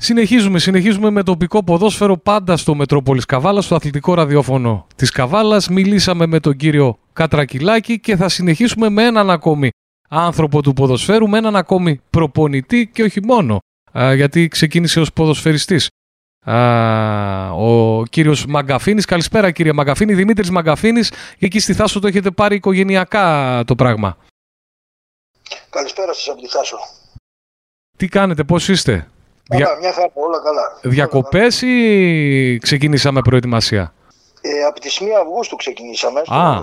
Συνεχίζουμε, συνεχίζουμε με τοπικό ποδόσφαιρο πάντα στο Μετρόπολης Καβάλας, στο αθλητικό ραδιόφωνο της Καβάλας. Μιλήσαμε με τον κύριο Κατρακυλάκη και θα συνεχίσουμε με έναν ακόμη άνθρωπο του ποδοσφαίρου, με έναν ακόμη προπονητή και όχι μόνο, γιατί ξεκίνησε ως ποδοσφαιριστής. ο κύριος Μαγκαφίνης. Καλησπέρα κύριε Μαγκαφίνη. Δημήτρης Μαγκαφίνης. Εκεί στη Θάσο το έχετε πάρει οικογενειακά το πράγμα. Καλησπέρα σας από τη Θάσο. Τι κάνετε, πώς είστε; Καλά, μια χαρά, όλα καλά. Διακοπές ή ξεκινήσαμε προετοιμασία; Ε, από τις 1 Αυγούστου ξεκινήσαμε. Α.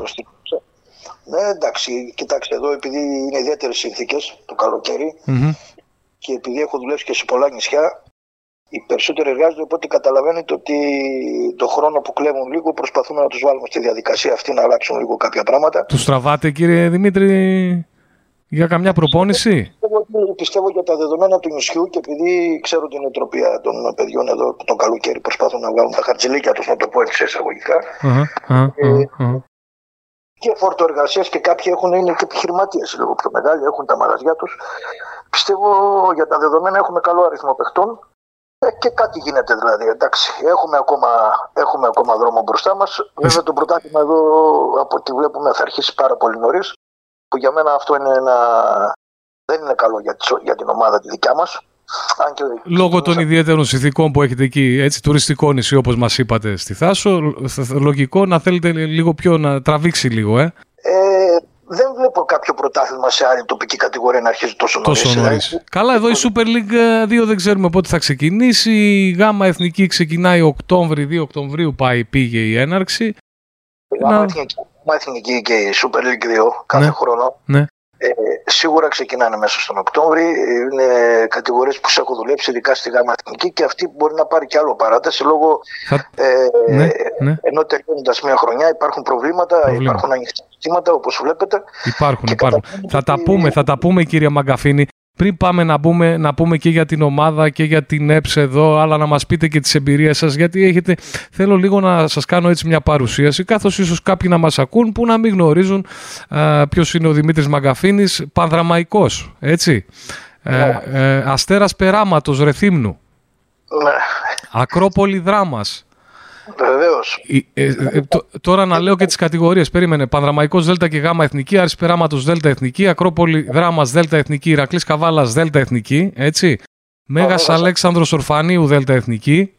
Ναι, εντάξει, κοιτάξτε εδώ, επειδή είναι ιδιαίτερες συνθήκες το καλοκαιρι και επειδή έχω δουλέψει και σε πολλά νησιά, οι περισσότεροι εργάζονται, οπότε καταλαβαίνετε ότι το χρόνο που κλέβουν λίγο προσπαθούμε να τους βάλουμε στη διαδικασία αυτή να αλλάξουν λίγο κάποια πράγματα. Τους τραβάτε, κύριε Δημήτρη, για καμιά προπόνηση; Πιστεύω, πιστεύω για τα δεδομένα του νησιού και επειδή ξέρω την οτροπία των παιδιών εδώ που το καλοκαίρι προσπαθούν να βγάλουν τα χαρτζηλίκια τους, να το πω έτσι εισαγωγικά. Ε, και φόρτο εργασία και κάποιοι έχουν, είναι και επιχειρηματίες λίγο πιο μεγάλοι, έχουν τα μαγαζιά τους. Πιστεύω για τα δεδομένα έχουμε καλό αριθμό παιχτών ε, και κάτι γίνεται δηλαδή. Εντάξει, έχουμε ακόμα, έχουμε ακόμα δρόμο μπροστά μας. Βέβαια το πρωτάθλημα εδώ από ό,τι βλέπουμε θα αρχίσει πάρα πολύ νωρίς που για μένα αυτό είναι ένα... δεν είναι καλό για, για την ομάδα τη δικιά μας. Λόγω των ιδιαίτερων συνθηκών που έχετε εκεί, έτσι, τουριστικό νησί όπως μας είπατε στη Θάσο, λογικό να θέλετε λίγο πιο να τραβήξει λίγο, ε. ε δεν βλέπω κάποιο πρωτάθλημα σε άλλη τοπική κατηγορία να αρχίζει τόσο νωρίς. Τόσο νωρίς. Δηλαδή. Καλά, εδώ η Super League 2 δεν ξέρουμε πότε θα ξεκινήσει. Η ΓΑΜΑ Εθνική ξεκινάει Οκτώβρη, 2 Οκτωβρίου πάει, πήγε η έναρξη. Η ΓΑΜΑ Εθνική Εθνική και η Super League 2 κάθε ναι. χρόνο. Ναι. Ε, σίγουρα ξεκινάνε μέσα στον Οκτώβρη. Είναι κατηγορίες που σε έχω δουλέψει, ειδικά στη ΓΑΜΑ Εθνική, και αυτή μπορεί να πάρει και άλλο παράταση λόγω. Ε, ναι, ναι. Ενώ τελειώνοντας μια χρονιά υπάρχουν προβλήματα, Προβλήμα. υπάρχουν ανοιχτά συστήματα όπως βλέπετε. Υπάρχουν, υπάρχουν. Θα, τα πούμε, θα τα πούμε, κύριε Μαγκαφίνη. Πριν πάμε να, πούμε, να πούμε και για την ομάδα και για την ΕΠΣ εδώ, αλλά να μας πείτε και τις εμπειρίες σας, γιατί έχετε, θέλω λίγο να σας κάνω έτσι μια παρουσίαση, καθώς ίσως κάποιοι να μας ακούν που να μην γνωρίζουν α, ποιος είναι ο Δημήτρης Μαγκαφίνης, πανδραμαϊκός, έτσι. Ε, ε, αστέρας Περάματος, Ρεθύμνου. Ναι. Ακρόπολη Δράμας. Βεβαίως. Ε, ε, τώρα να λέω και τις κατηγορίες. Περίμενε. Πανδραμαϊκός Δέλτα και Γάμα Εθνική, Άρης Περάματο Δέλτα Εθνική, Ακρόπολη Δράμα Δέλτα Εθνική, Ηρακλής Καβάλας Δέλτα Εθνική. Έτσι. Μέγας Αλέξανδρος Ορφανίου Δέλτα Εθνική.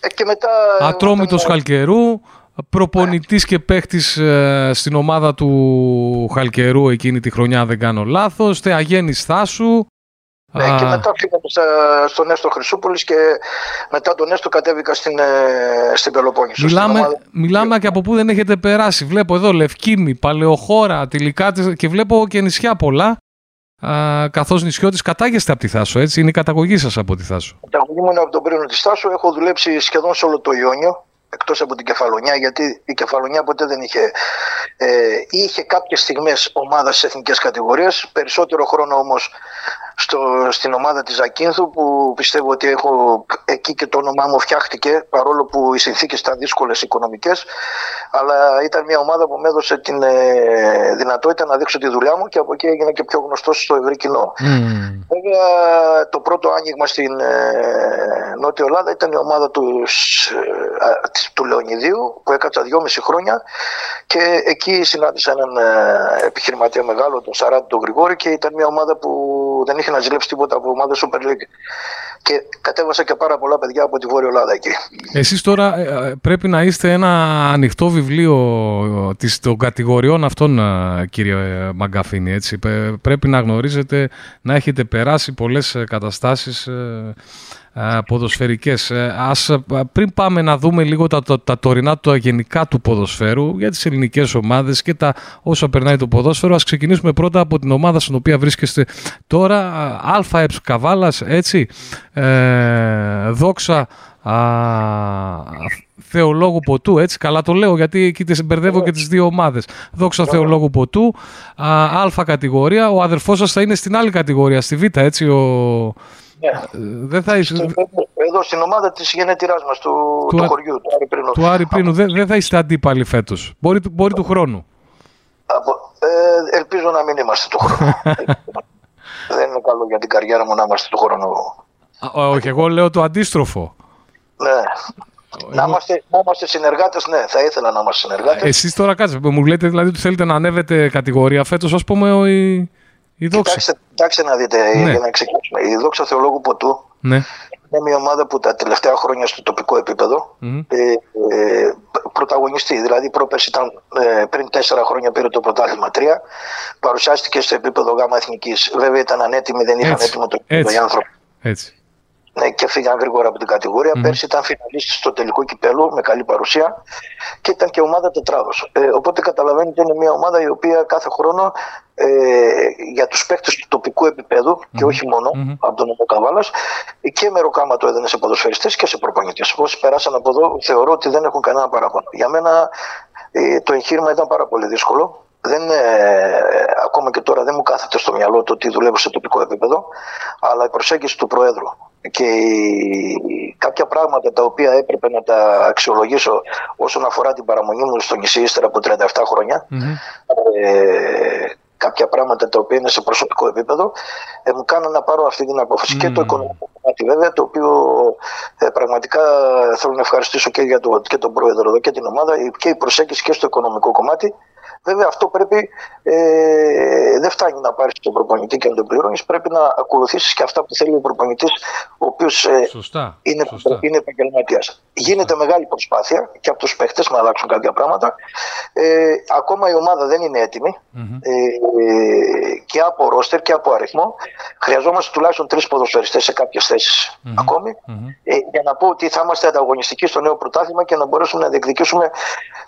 Ε, και μετά. Ατρόμητος Χαλκερού. Προπονητής και παίχτης στην ομάδα του Χαλκερού εκείνη τη χρονιά, δεν κάνω λάθος. Θεαγέννη Θάσου. Ναι, και μετά πήγαμε στον Έστω Χρυσούπολης και μετά τον Έστω κατέβηκα στην, ε, στην Πελοπόννησο. Μιλάμε, ομάδα... μιλάμε και από πού δεν έχετε περάσει. Βλέπω εδώ Λευκήμη, Παλαιοχώρα, Τυλικά και βλέπω και νησιά πολλά. Καθώς νησιώτης κατάγεστε από τη Θάσο, έτσι; Είναι η καταγωγή σας από τη Θάσο. Η καταγωγή μου είναι από τον πρίνο της Θάσο. Έχω δουλέψει σχεδόν σε όλο το Ιόνιο εκτός από την Κεφαλονιά γιατί η Κεφαλονιά ποτέ δεν είχε ε, είχε κάποιες στιγμές ομάδας στις εθνικές κατηγορίες περισσότερο χρόνο όμως στο, στην ομάδα της Ζακίνθου που πιστεύω ότι έχω εκεί και το όνομά μου φτιάχτηκε παρόλο που οι συνθήκες ήταν δύσκολες οικονομικές αλλά ήταν μια ομάδα που με έδωσε την ε, δυνατότητα να δείξω τη δουλειά μου και από εκεί έγινα και πιο γνωστός στο ευρύ κοινό. Mm. Βέβαια το πρώτο άνοιγμα στην ε, Νότια Ελλάδα ήταν η ομάδα τους, ε, του Λεωνιδίου που έκατσα δυόμιση χρόνια και εκεί συνάντησα έναν ε, επιχειρηματία μεγάλο, τον Σαράντη τον Γρηγόρη και ήταν μια ομάδα που δεν είχε να ζηλέψει τίποτα από ομάδα Super League. Και κατέβασα και πάρα πολλά παιδιά από τη Βόρεια Ελλάδα εκεί. Εσείς τώρα ε, ε, πρέπει να είστε ένα ανοιχτό βιβλίο των κατηγοριών αυτών, κύριε Μαγκαφίνη. Έτσι. Πρέπει να γνωρίζετε, να έχετε περάσει πολλές καταστάσεις ποδοσφαιρικές. Ε, ας, πριν πάμε να δούμε λίγο τα, τα, τα τωρινά τα γενικά του ποδοσφαίρου για τις ελληνικές ομάδες και τα όσα περνάει το ποδόσφαιρο, ας ξεκινήσουμε πρώτα από την ομάδα στην οποία βρίσκεστε τώρα, ΑΕΠΣ Καβάλας, έτσι, ε, δόξα α, Θεολόγου Ποτού, έτσι καλά το λέω γιατί εκεί τις μπερδεύω και τις δύο ομάδες. Δόξα Θεολόγου Ποτού, α, α κατηγορία, ο αδερφός σας θα είναι στην άλλη κατηγορία, στη Β, έτσι, ο, ναι. Δεν θα είσαι... Εδώ στην ομάδα της γενέτειράς μας του, του, του, χωριού, του Άρη Πρίνου. Του Άρη Πρίνου. Δεν, δεν θα είστε αντίπαλοι φέτος. Μπορεί, μπορεί του χρόνου. Ε, ελπίζω να μην είμαστε του χρόνου. δεν είναι καλό για την καριέρα μου να είμαστε του χρόνου όχι, εγώ λέω το αντίστροφο. Ναι. Να είμαστε, να είμαστε συνεργάτες, ναι, θα ήθελα να είμαστε συνεργάτες. Εσείς τώρα κάτσε, μου λέτε δηλαδή ότι θέλετε να ανέβετε κατηγορία φέτος, ας πούμε, η, η δόξα. Κοιτάξτε, κοιτάξτε να δείτε, ναι. για να ξεκινήσουμε. Η δόξα Θεολόγου Ποτού ναι. είναι μια ομάδα που τα τελευταία χρόνια στο τοπικό επίπεδο mm. ε, ε, πρωταγωνιστή. Δηλαδή, πρόπερση ήταν ε, πριν τέσσερα χρόνια πήρε το πρωτάθλημα 3. Παρουσιάστηκε στο επίπεδο ΓΑΜΑ Εθνικής. Βέβαια ήταν ανέτοιμοι, δεν είχαν έτοιμο το επίπεδο οι άνθρωποι. Έτσι ναι, και φύγαν γρήγορα από την κατηγορία. Mm. Πέρσι ήταν φιναλίστης στο τελικό κυπέλο με καλή παρουσία και ήταν και ομάδα τετράδος. Ε, οπότε καταλαβαίνετε είναι μια ομάδα η οποία κάθε χρόνο ε, για τους παίκτες του τοπικού επίπεδου mm. και όχι μόνο mm. από τον νομό Καβάλας και με ροκάμα το έδαινε σε ποδοσφαιριστές και σε προπονητές. Όσοι περάσαν από εδώ θεωρώ ότι δεν έχουν κανένα παράπονο. Για μένα ε, το εγχείρημα ήταν πάρα πολύ δύσκολο δεν, ε, ακόμα και τώρα δεν μου κάθεται στο μυαλό το ότι δουλεύω σε τοπικό επίπεδο, αλλά η προσέγγιση του Προέδρου και κάποια πράγματα τα οποία έπρεπε να τα αξιολογήσω όσον αφορά την παραμονή μου στο νησί ύστερα από 37 χρονια ε, κάποια πράγματα τα οποία είναι σε προσωπικό επίπεδο ε, μου κάνουν να πάρω αυτή την απόφαση. Και το οικονομικό κομμάτι βέβαια το οποίο ε, πραγματικά θέλω να ευχαριστήσω και, για το, και τον πρόεδρο εδώ και την ομάδα και η προσέγγιση και στο οικονομικό κομμάτι Βέβαια, αυτό πρέπει. Ε, δεν φτάνει να πάρεις τον προπονητή και να τον πληρώνεις. Πρέπει να ακολουθήσεις και αυτά που θέλει ο προπονητής, ο οποίος ε, είναι, είναι επαγγελματίας. Γίνεται μεγάλη προσπάθεια και από τους παίχτες να αλλάξουν κάποια πράγματα. Ε, ακόμα η ομάδα δεν είναι έτοιμη ε, και από ρόστερ και από αριθμό. Χρειαζόμαστε τουλάχιστον τρεις ποδοσφαιριστές σε κάποιες θέσεις ακόμη ε, για να πω ότι θα είμαστε ανταγωνιστικοί στο νέο πρωτάθλημα και να μπορέσουμε να διεκδικήσουμε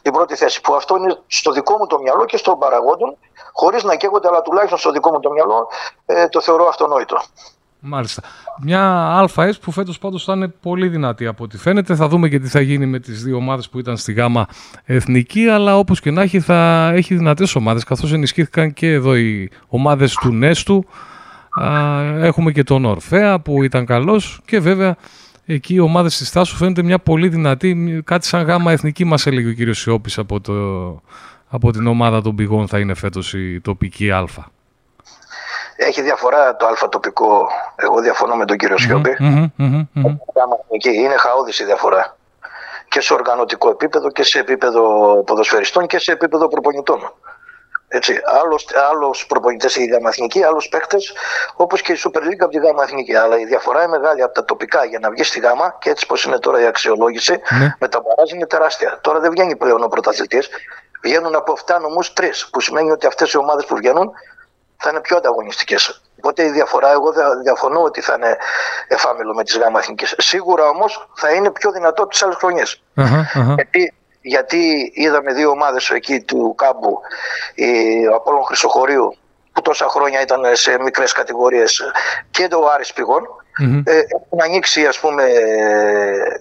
την πρώτη θέση. Που αυτό είναι στο δικό μου το μυαλό και στον παραγόντων, χωρίς να καίγονται, αλλά τουλάχιστον στο δικό μου το μυαλό ε, το θεωρώ αυτονόητο. Μάλιστα. Μια ΑΕΣ που φέτος πάντως θα είναι πολύ δυνατή από ό,τι φαίνεται. Θα δούμε και τι θα γίνει με τις δύο ομάδες που ήταν στη ΓΑΜΑ Εθνική. Αλλά όπως και να έχει, θα έχει δυνατές ομάδες καθώς ενισχύθηκαν και εδώ οι ομάδες του Νέστου. Έχουμε και τον Ορφέα που ήταν καλός και βέβαια εκεί οι ομάδες της Στάσου φαίνεται μια πολύ δυνατή. Κάτι σαν γάμα εθνική μας έλεγε ο κύριος Σιώπης από, το, από την ομάδα των πηγών θα είναι φέτος η τοπική Α. Έχει διαφορά το Α τοπικό. Εγώ διαφωνώ με τον κύριο Σιώπη. Είναι χαόδηση η διαφορά. Και σε οργανωτικό επίπεδο και σε επίπεδο ποδοσφαιριστών και σε επίπεδο προπονητών. Έτσι, άλλος, άλλος προπονητές η ΓΑΜΑ Εθνική, άλλος παίχτες, όπως και η Super League από τη ΓΑΜΑ Εθνική. Αλλά η διαφορά είναι μεγάλη από τα τοπικά για να βγεις στη ΓΑΜΑ και έτσι πως είναι τώρα η αξιολόγηση ναι. με τα μπαράζ είναι τεράστια. Τώρα δεν βγαίνει πλέον ο πρωταθλητής, βγαίνουν από 7 νομούς 3, που σημαίνει ότι αυτές οι ομάδες που βγαίνουν θα είναι πιο ανταγωνιστικές. Οπότε η διαφορά, εγώ διαφωνώ ότι θα είναι εφάμιλο με τις ΓΑΜΑ Εθνικές. Σίγουρα όμως θα είναι πιο δυνατό τις άλλες χρονιές. Γιατί γιατί είδαμε δύο ομάδες εκεί του κάμπου, ο Απόλλων Χρυσοχωρίου που τόσα χρόνια ήταν σε μικρές κατηγορίες και το Άρης Πηγών Mm-hmm. Ε, έχουν ανοίξει ας πούμε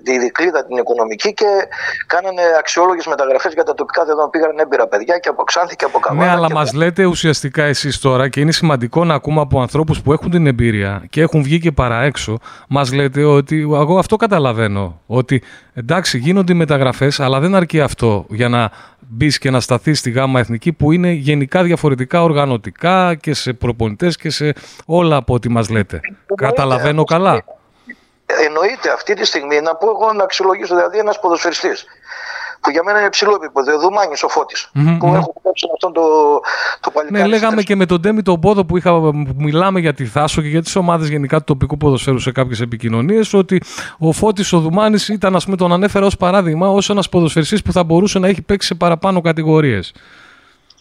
τη δικλίδα την οικονομική και κάνανε αξιόλογες μεταγραφές για τα τοπικά δεδομένα. Πήγαν έμπειρα παιδιά και από Ξάνθη και από Καβάνα. Ναι, αλλά μας από... λέτε ουσιαστικά εσείς τώρα και είναι σημαντικό να ακούμε από ανθρώπους που έχουν την εμπειρία και έχουν βγει και παραέξω. Μας λέτε ότι εγώ αυτό καταλαβαίνω. Ότι εντάξει γίνονται οι μεταγραφές αλλά δεν αρκεί αυτό για να μπεις και να σταθείς στη ΓΑΜΑ Εθνική που είναι γενικά διαφορετικά οργανωτικά και σε προπονητές και σε όλα από ό,τι μας λέτε. Καταλαβαίνω καλά. Εννοείται αυτή τη στιγμή να πω εγώ να αξιολογήσω δηλαδή ένας ποδοσφαιριστής που για μένα είναι υψηλό επίπεδο. Δουμάνιος ο φωτη mm-hmm. που έχω κόψει αυτόν το, το παλικάρι. Ναι, λέγαμε και με τον Τέμι τον Πόδο που, είχα, που μιλάμε για τη Θάσο και για τις ομάδες γενικά του τοπικού ποδοσφαίρου σε κάποιες επικοινωνίες, ότι ο Φώτης ο Δουμάνης ήταν, ας πούμε, τον ανέφερα ως παράδειγμα, ως ένας ποδοσφαιριστής που θα μπορούσε να έχει παίξει σε παραπάνω κατηγορίες.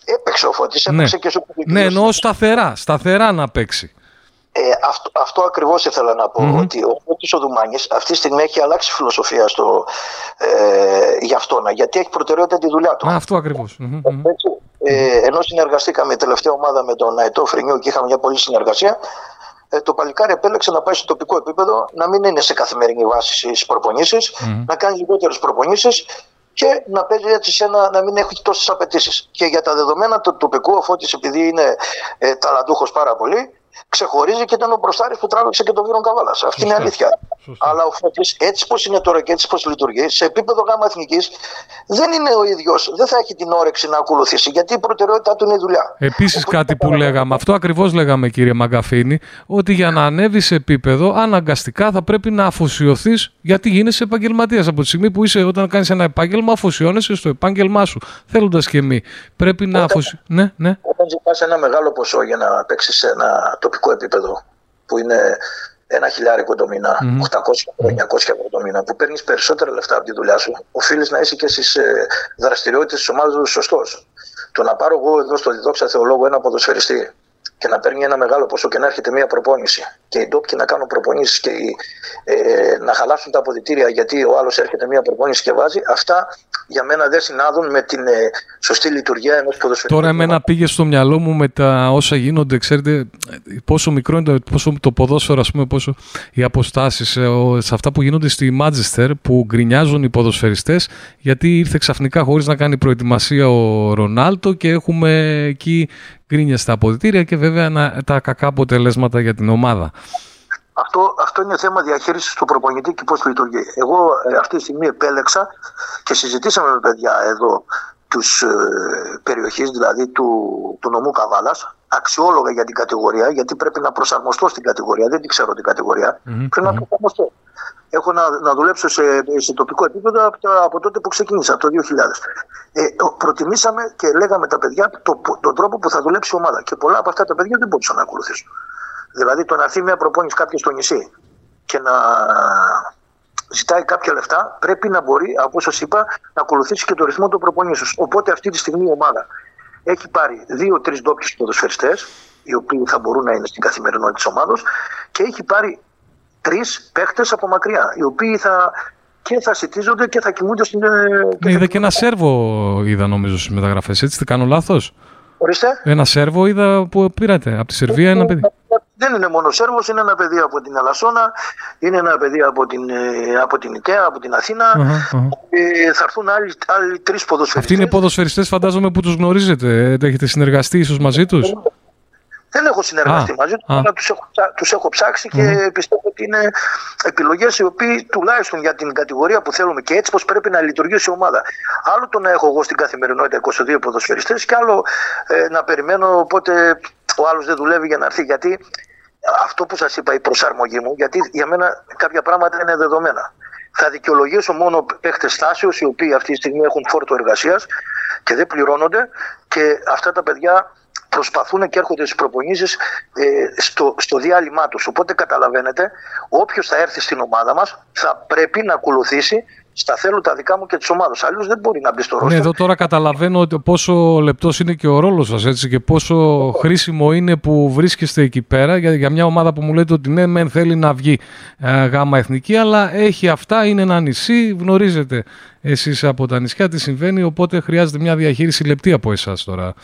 Έπαιξε ο Φώτης, έπαιξε ναι. και στο Ναι, εννοώ σταθερά, σταθερά να παίξει. Ε, αυτό, αυτό ακριβώς ήθελα να πω. Ότι ο Φώτη ο Δουμάνη αυτή τη στιγμή έχει αλλάξει φιλοσοφία στο, ε, για αυτόν. Γιατί έχει προτεραιότητα τη δουλειά του. Α, αυτό ακριβώς. Ε, ενώ συνεργαστήκαμε η τελευταία ομάδα με τον Αετό Φρενιού και είχαμε μια πολλή συνεργασία, ε, το παλικάρι επέλεξε να πάει στο τοπικό επίπεδο, να μην είναι σε καθημερινή βάση στις προπονήσεις, να κάνει λιγότερες προπονήσεις και να παίζει έτσι σε ένα, να μην έχει τόσες απαιτήσεις. Και για τα δεδομένα του τοπικού, ο Φώτης επειδή είναι ε, ταλαντούχος πάρα πολύ, ξεχωρίζει και ήταν ο μπροστάρης που τράβηξε και τον Βίρον Καβάλας. Αυτή είναι αλήθεια. Σωστό. Αλλά ο Φώτης έτσι πως είναι τώρα και έτσι πως λειτουργεί, σε επίπεδο γάμα εθνικής δεν είναι ο ίδιος, δεν θα έχει την όρεξη να ακολουθήσει γιατί η προτεραιότητά του είναι η δουλειά. Επίσης κάτι που λέγαμε, αυτό ακριβώς λέγαμε κύριε Μαγκαφίνη, ότι για να ανέβει σε επίπεδο αναγκαστικά θα πρέπει να αφοσιωθείς γιατί γίνεσαι επαγγελματίας. Από τη στιγμή που είσαι όταν κάνεις ένα επάγγελμα αφοσιώνεσαι στο επάγγελμά σου, θέλοντας και εμείς. Πρέπει να αφοσιωθεί. Ναι, ναι. Όταν ζητάς ένα μεγάλο ποσό για να παίξεις σε ένα τοπικό επίπεδο που είναι ένα χιλιάρικο το μήνα, mm-hmm. 800 900 ευρώ το μήνα, που παίρνεις περισσότερα λεφτά από τη δουλειά σου, οφείλεις να είσαι και στις ε, δραστηριότητες της ομάδας σου σωστός. Το να πάρω εγώ εδώ στο Διδόξα Θεολόγο ένα ποδοσφαιριστή και να παίρνει ένα μεγάλο ποσό και να έρχεται μια προπόνηση και οι ντόπιοι να κάνουν προπονήσεις και οι, ε, να χαλάσουν τα αποδητήρια γιατί ο άλλος έρχεται μια προπόνηση και βάζει, αυτά για μένα δεν συνάδουν με την ε, σωστή λειτουργία ενός ποδοσφαιριστή. Τώρα, εμένα πήγε στο μυαλό μου με τα όσα γίνονται, ξέρετε, πόσο μικρό είναι το, πόσο, το ποδόσφαιρο, ας πούμε, πόσο οι αποστάσεις ε, σε αυτά που γίνονται στη Μάτζεστερ που γκρινιάζουν οι ποδοσφαιριστές γιατί ήρθε ξαφνικά χωρίς να κάνει προετοιμασία ο Ρονάλτο και έχουμε εκεί γκρίνια στα αποδητήρια και βέβαια τα κακά αποτελέσματα για την ομάδα. Αυτό, αυτό είναι θέμα διαχείρισης του προπονητή και πώς λειτουργεί. Εγώ ε, αυτή τη στιγμή επέλεξα και συζητήσαμε με παιδιά εδώ τους ε, περιοχής, δηλαδή του, του νομού Καβάλας, αξιόλογα για την κατηγορία, γιατί πρέπει να προσαρμοστώ στην κατηγορία. Δεν την ξέρω την κατηγορια Πρέπει να προσαρμοστώ. Έχω να, να δουλέψω σε, σε τοπικό επίπεδο από, από τότε που ξεκίνησα, από το 2000. Ε, προτιμήσαμε και λέγαμε τα παιδιά το, τον τρόπο που θα δουλέψει η ομάδα. Και πολλά από αυτά τα παιδιά δεν μπορούσαν να ακολουθήσουν. Δηλαδή το να έρθει μια προπόνηση κάποιος στο νησί και να ζητάει κάποια λεφτά, πρέπει να μπορεί, όπω σας είπα, να ακολουθήσει και το ρυθμό των προπονήσεων. Οπότε αυτή τη στιγμή η ομάδα έχει πάρει δύο-τρεις ντόπιους ποδοσφαιριστές, οι οποίοι θα μπορούν να είναι στην καθημερινότητα της ομάδα, και έχει πάρει τρεις παίχτες από μακριά, οι οποίοι θα και θα σητίζονται και θα κοιμούνται στην. Ναι, είδα και ένα Σέρβο, είδα νομίζω στις μεταγραφές, έτσι, δεν κάνω λάθος; Ορίστε. Ένα Σέρβο είδα που πήρατε από τη Σερβία, ένα παιδί. Δεν είναι μόνο Σέρβος, είναι ένα παιδί από την Αλασσόνα, είναι ένα παιδί από την, ε, από την Ικαία, από την Αθήνα. Ε, θα έρθουν άλλοι, άλλοι τρεις ποδοσφαιριστέ. Αυτοί είναι ποδοσφαιριστές, φαντάζομαι που τους γνωρίζετε. Ε, έχετε συνεργαστεί ίσως μαζί τους; Δεν έχω συνεργαστεί μαζί τους, αλλά τους έχω, τους έχω ψάξει και πιστεύω ότι είναι επιλογές οι οποίοι τουλάχιστον για την κατηγορία που θέλουμε και έτσι πώ πρέπει να λειτουργήσει η ομάδα. Άλλο το να έχω εγώ στην καθημερινότητα 22 ποδοσφαιριστές και άλλο ε, να περιμένω πότε ο άλλος δεν δουλεύει για να έρθει. Γιατί αυτό που σας είπα, η προσαρμογή μου, γιατί για μένα κάποια πράγματα είναι δεδομένα. Θα δικαιολογήσω μόνο παίχτες στάσεως, οι οποίοι αυτή τη στιγμή έχουν φόρτο εργασίας και δεν πληρώνονται και αυτά τα παιδιά προσπαθούν και έρχονται στις προπονήσεις ε, στο, στο διάλειμμα τους. Οπότε καταλαβαίνετε, όποιος θα έρθει στην ομάδα μας θα πρέπει να ακολουθήσει στα θέλω τα δικά μου και της ομάδας. Αλλιώς δεν μπορεί να μπει στο ρόλο. Ναι, εδώ τώρα καταλαβαίνω ότι πόσο λεπτός είναι και ο ρόλος σας και πόσο χρήσιμο είναι που βρίσκεστε εκεί πέρα για, για μια ομάδα που μου λέτε ότι ναι, μεν θέλει να βγει ε, γάμα εθνική, αλλά έχει αυτά, είναι ένα νησί, γνωρίζετε εσείς από τα νησιά τι συμβαίνει, οπότε χρειάζεται μια διαχείριση λεπτή από εσάς τώρα.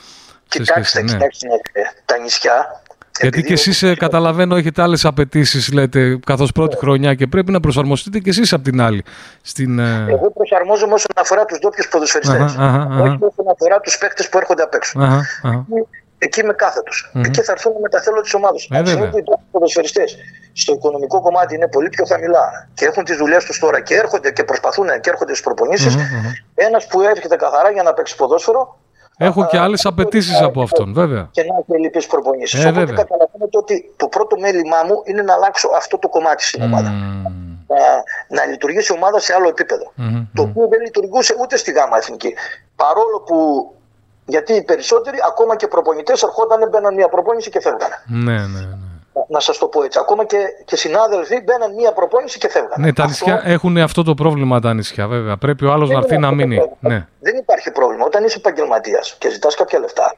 Κοιτάξτε, ναι. κοιτάξτε τα νησιά. Γιατί και εσείς ε, καταλαβαίνω έχετε άλλες απαιτήσεις, λέτε, καθώς πρώτη ναι. χρονιά και πρέπει να προσαρμοστείτε και εσείς από την άλλη. Στην, ε, Εγώ προσαρμόζομαι όσον αφορά τους ντόπιους ποδοσφαιριστές. Όχι όσον αφορά τους παίχτε που έρχονται απ' έξω. Εκεί είμαι κάθετος. Mm-hmm. Εκεί θα έρθουν με τα θέλω τη ομάδα. Ε, Αν οι ποδοσφαιριστές στο οικονομικό κομμάτι είναι πολύ πιο χαμηλά και έχουν τις δουλειές τους τώρα και έρχονται και προσπαθούν και έρχονται στις προπονήσεις, mm-hmm. ένας που έρχεται καθαρά για να παίξει ποδόσφαιρο Έχω και άλλες απαιτήσεις από αυτόν, βέβαια. Και να έχει λοιπές προπονήσεις. Ε, Οπότε καταλαβαίνετε ότι το πρώτο μέλημά μου είναι να αλλάξω αυτό το κομμάτι στην ομάδα. Να, να λειτουργήσει η ομάδα σε άλλο Το οποίο δεν λειτουργούσε ούτε στη ΓΑΜΑ Εθνική. Παρόλο που. Γιατί οι περισσότεροι, ακόμα και προπονητές, ερχόταν, μπαίναν μια προπόνηση και φεύγανε. Ναι, ναι, ναι να σας το πω έτσι. Ακόμα και, και συνάδελφοι μπαίναν μία προπόνηση και φεύγαν. Ναι, τα νησιά έχουν αυτό το πρόβλημα τα νησιά, βέβαια. Πρέπει ο άλλος να έρθει να μείνει. Ναι. Δεν υπάρχει πρόβλημα. Όταν είσαι επαγγελματίας και ζητάς κάποια λεφτά,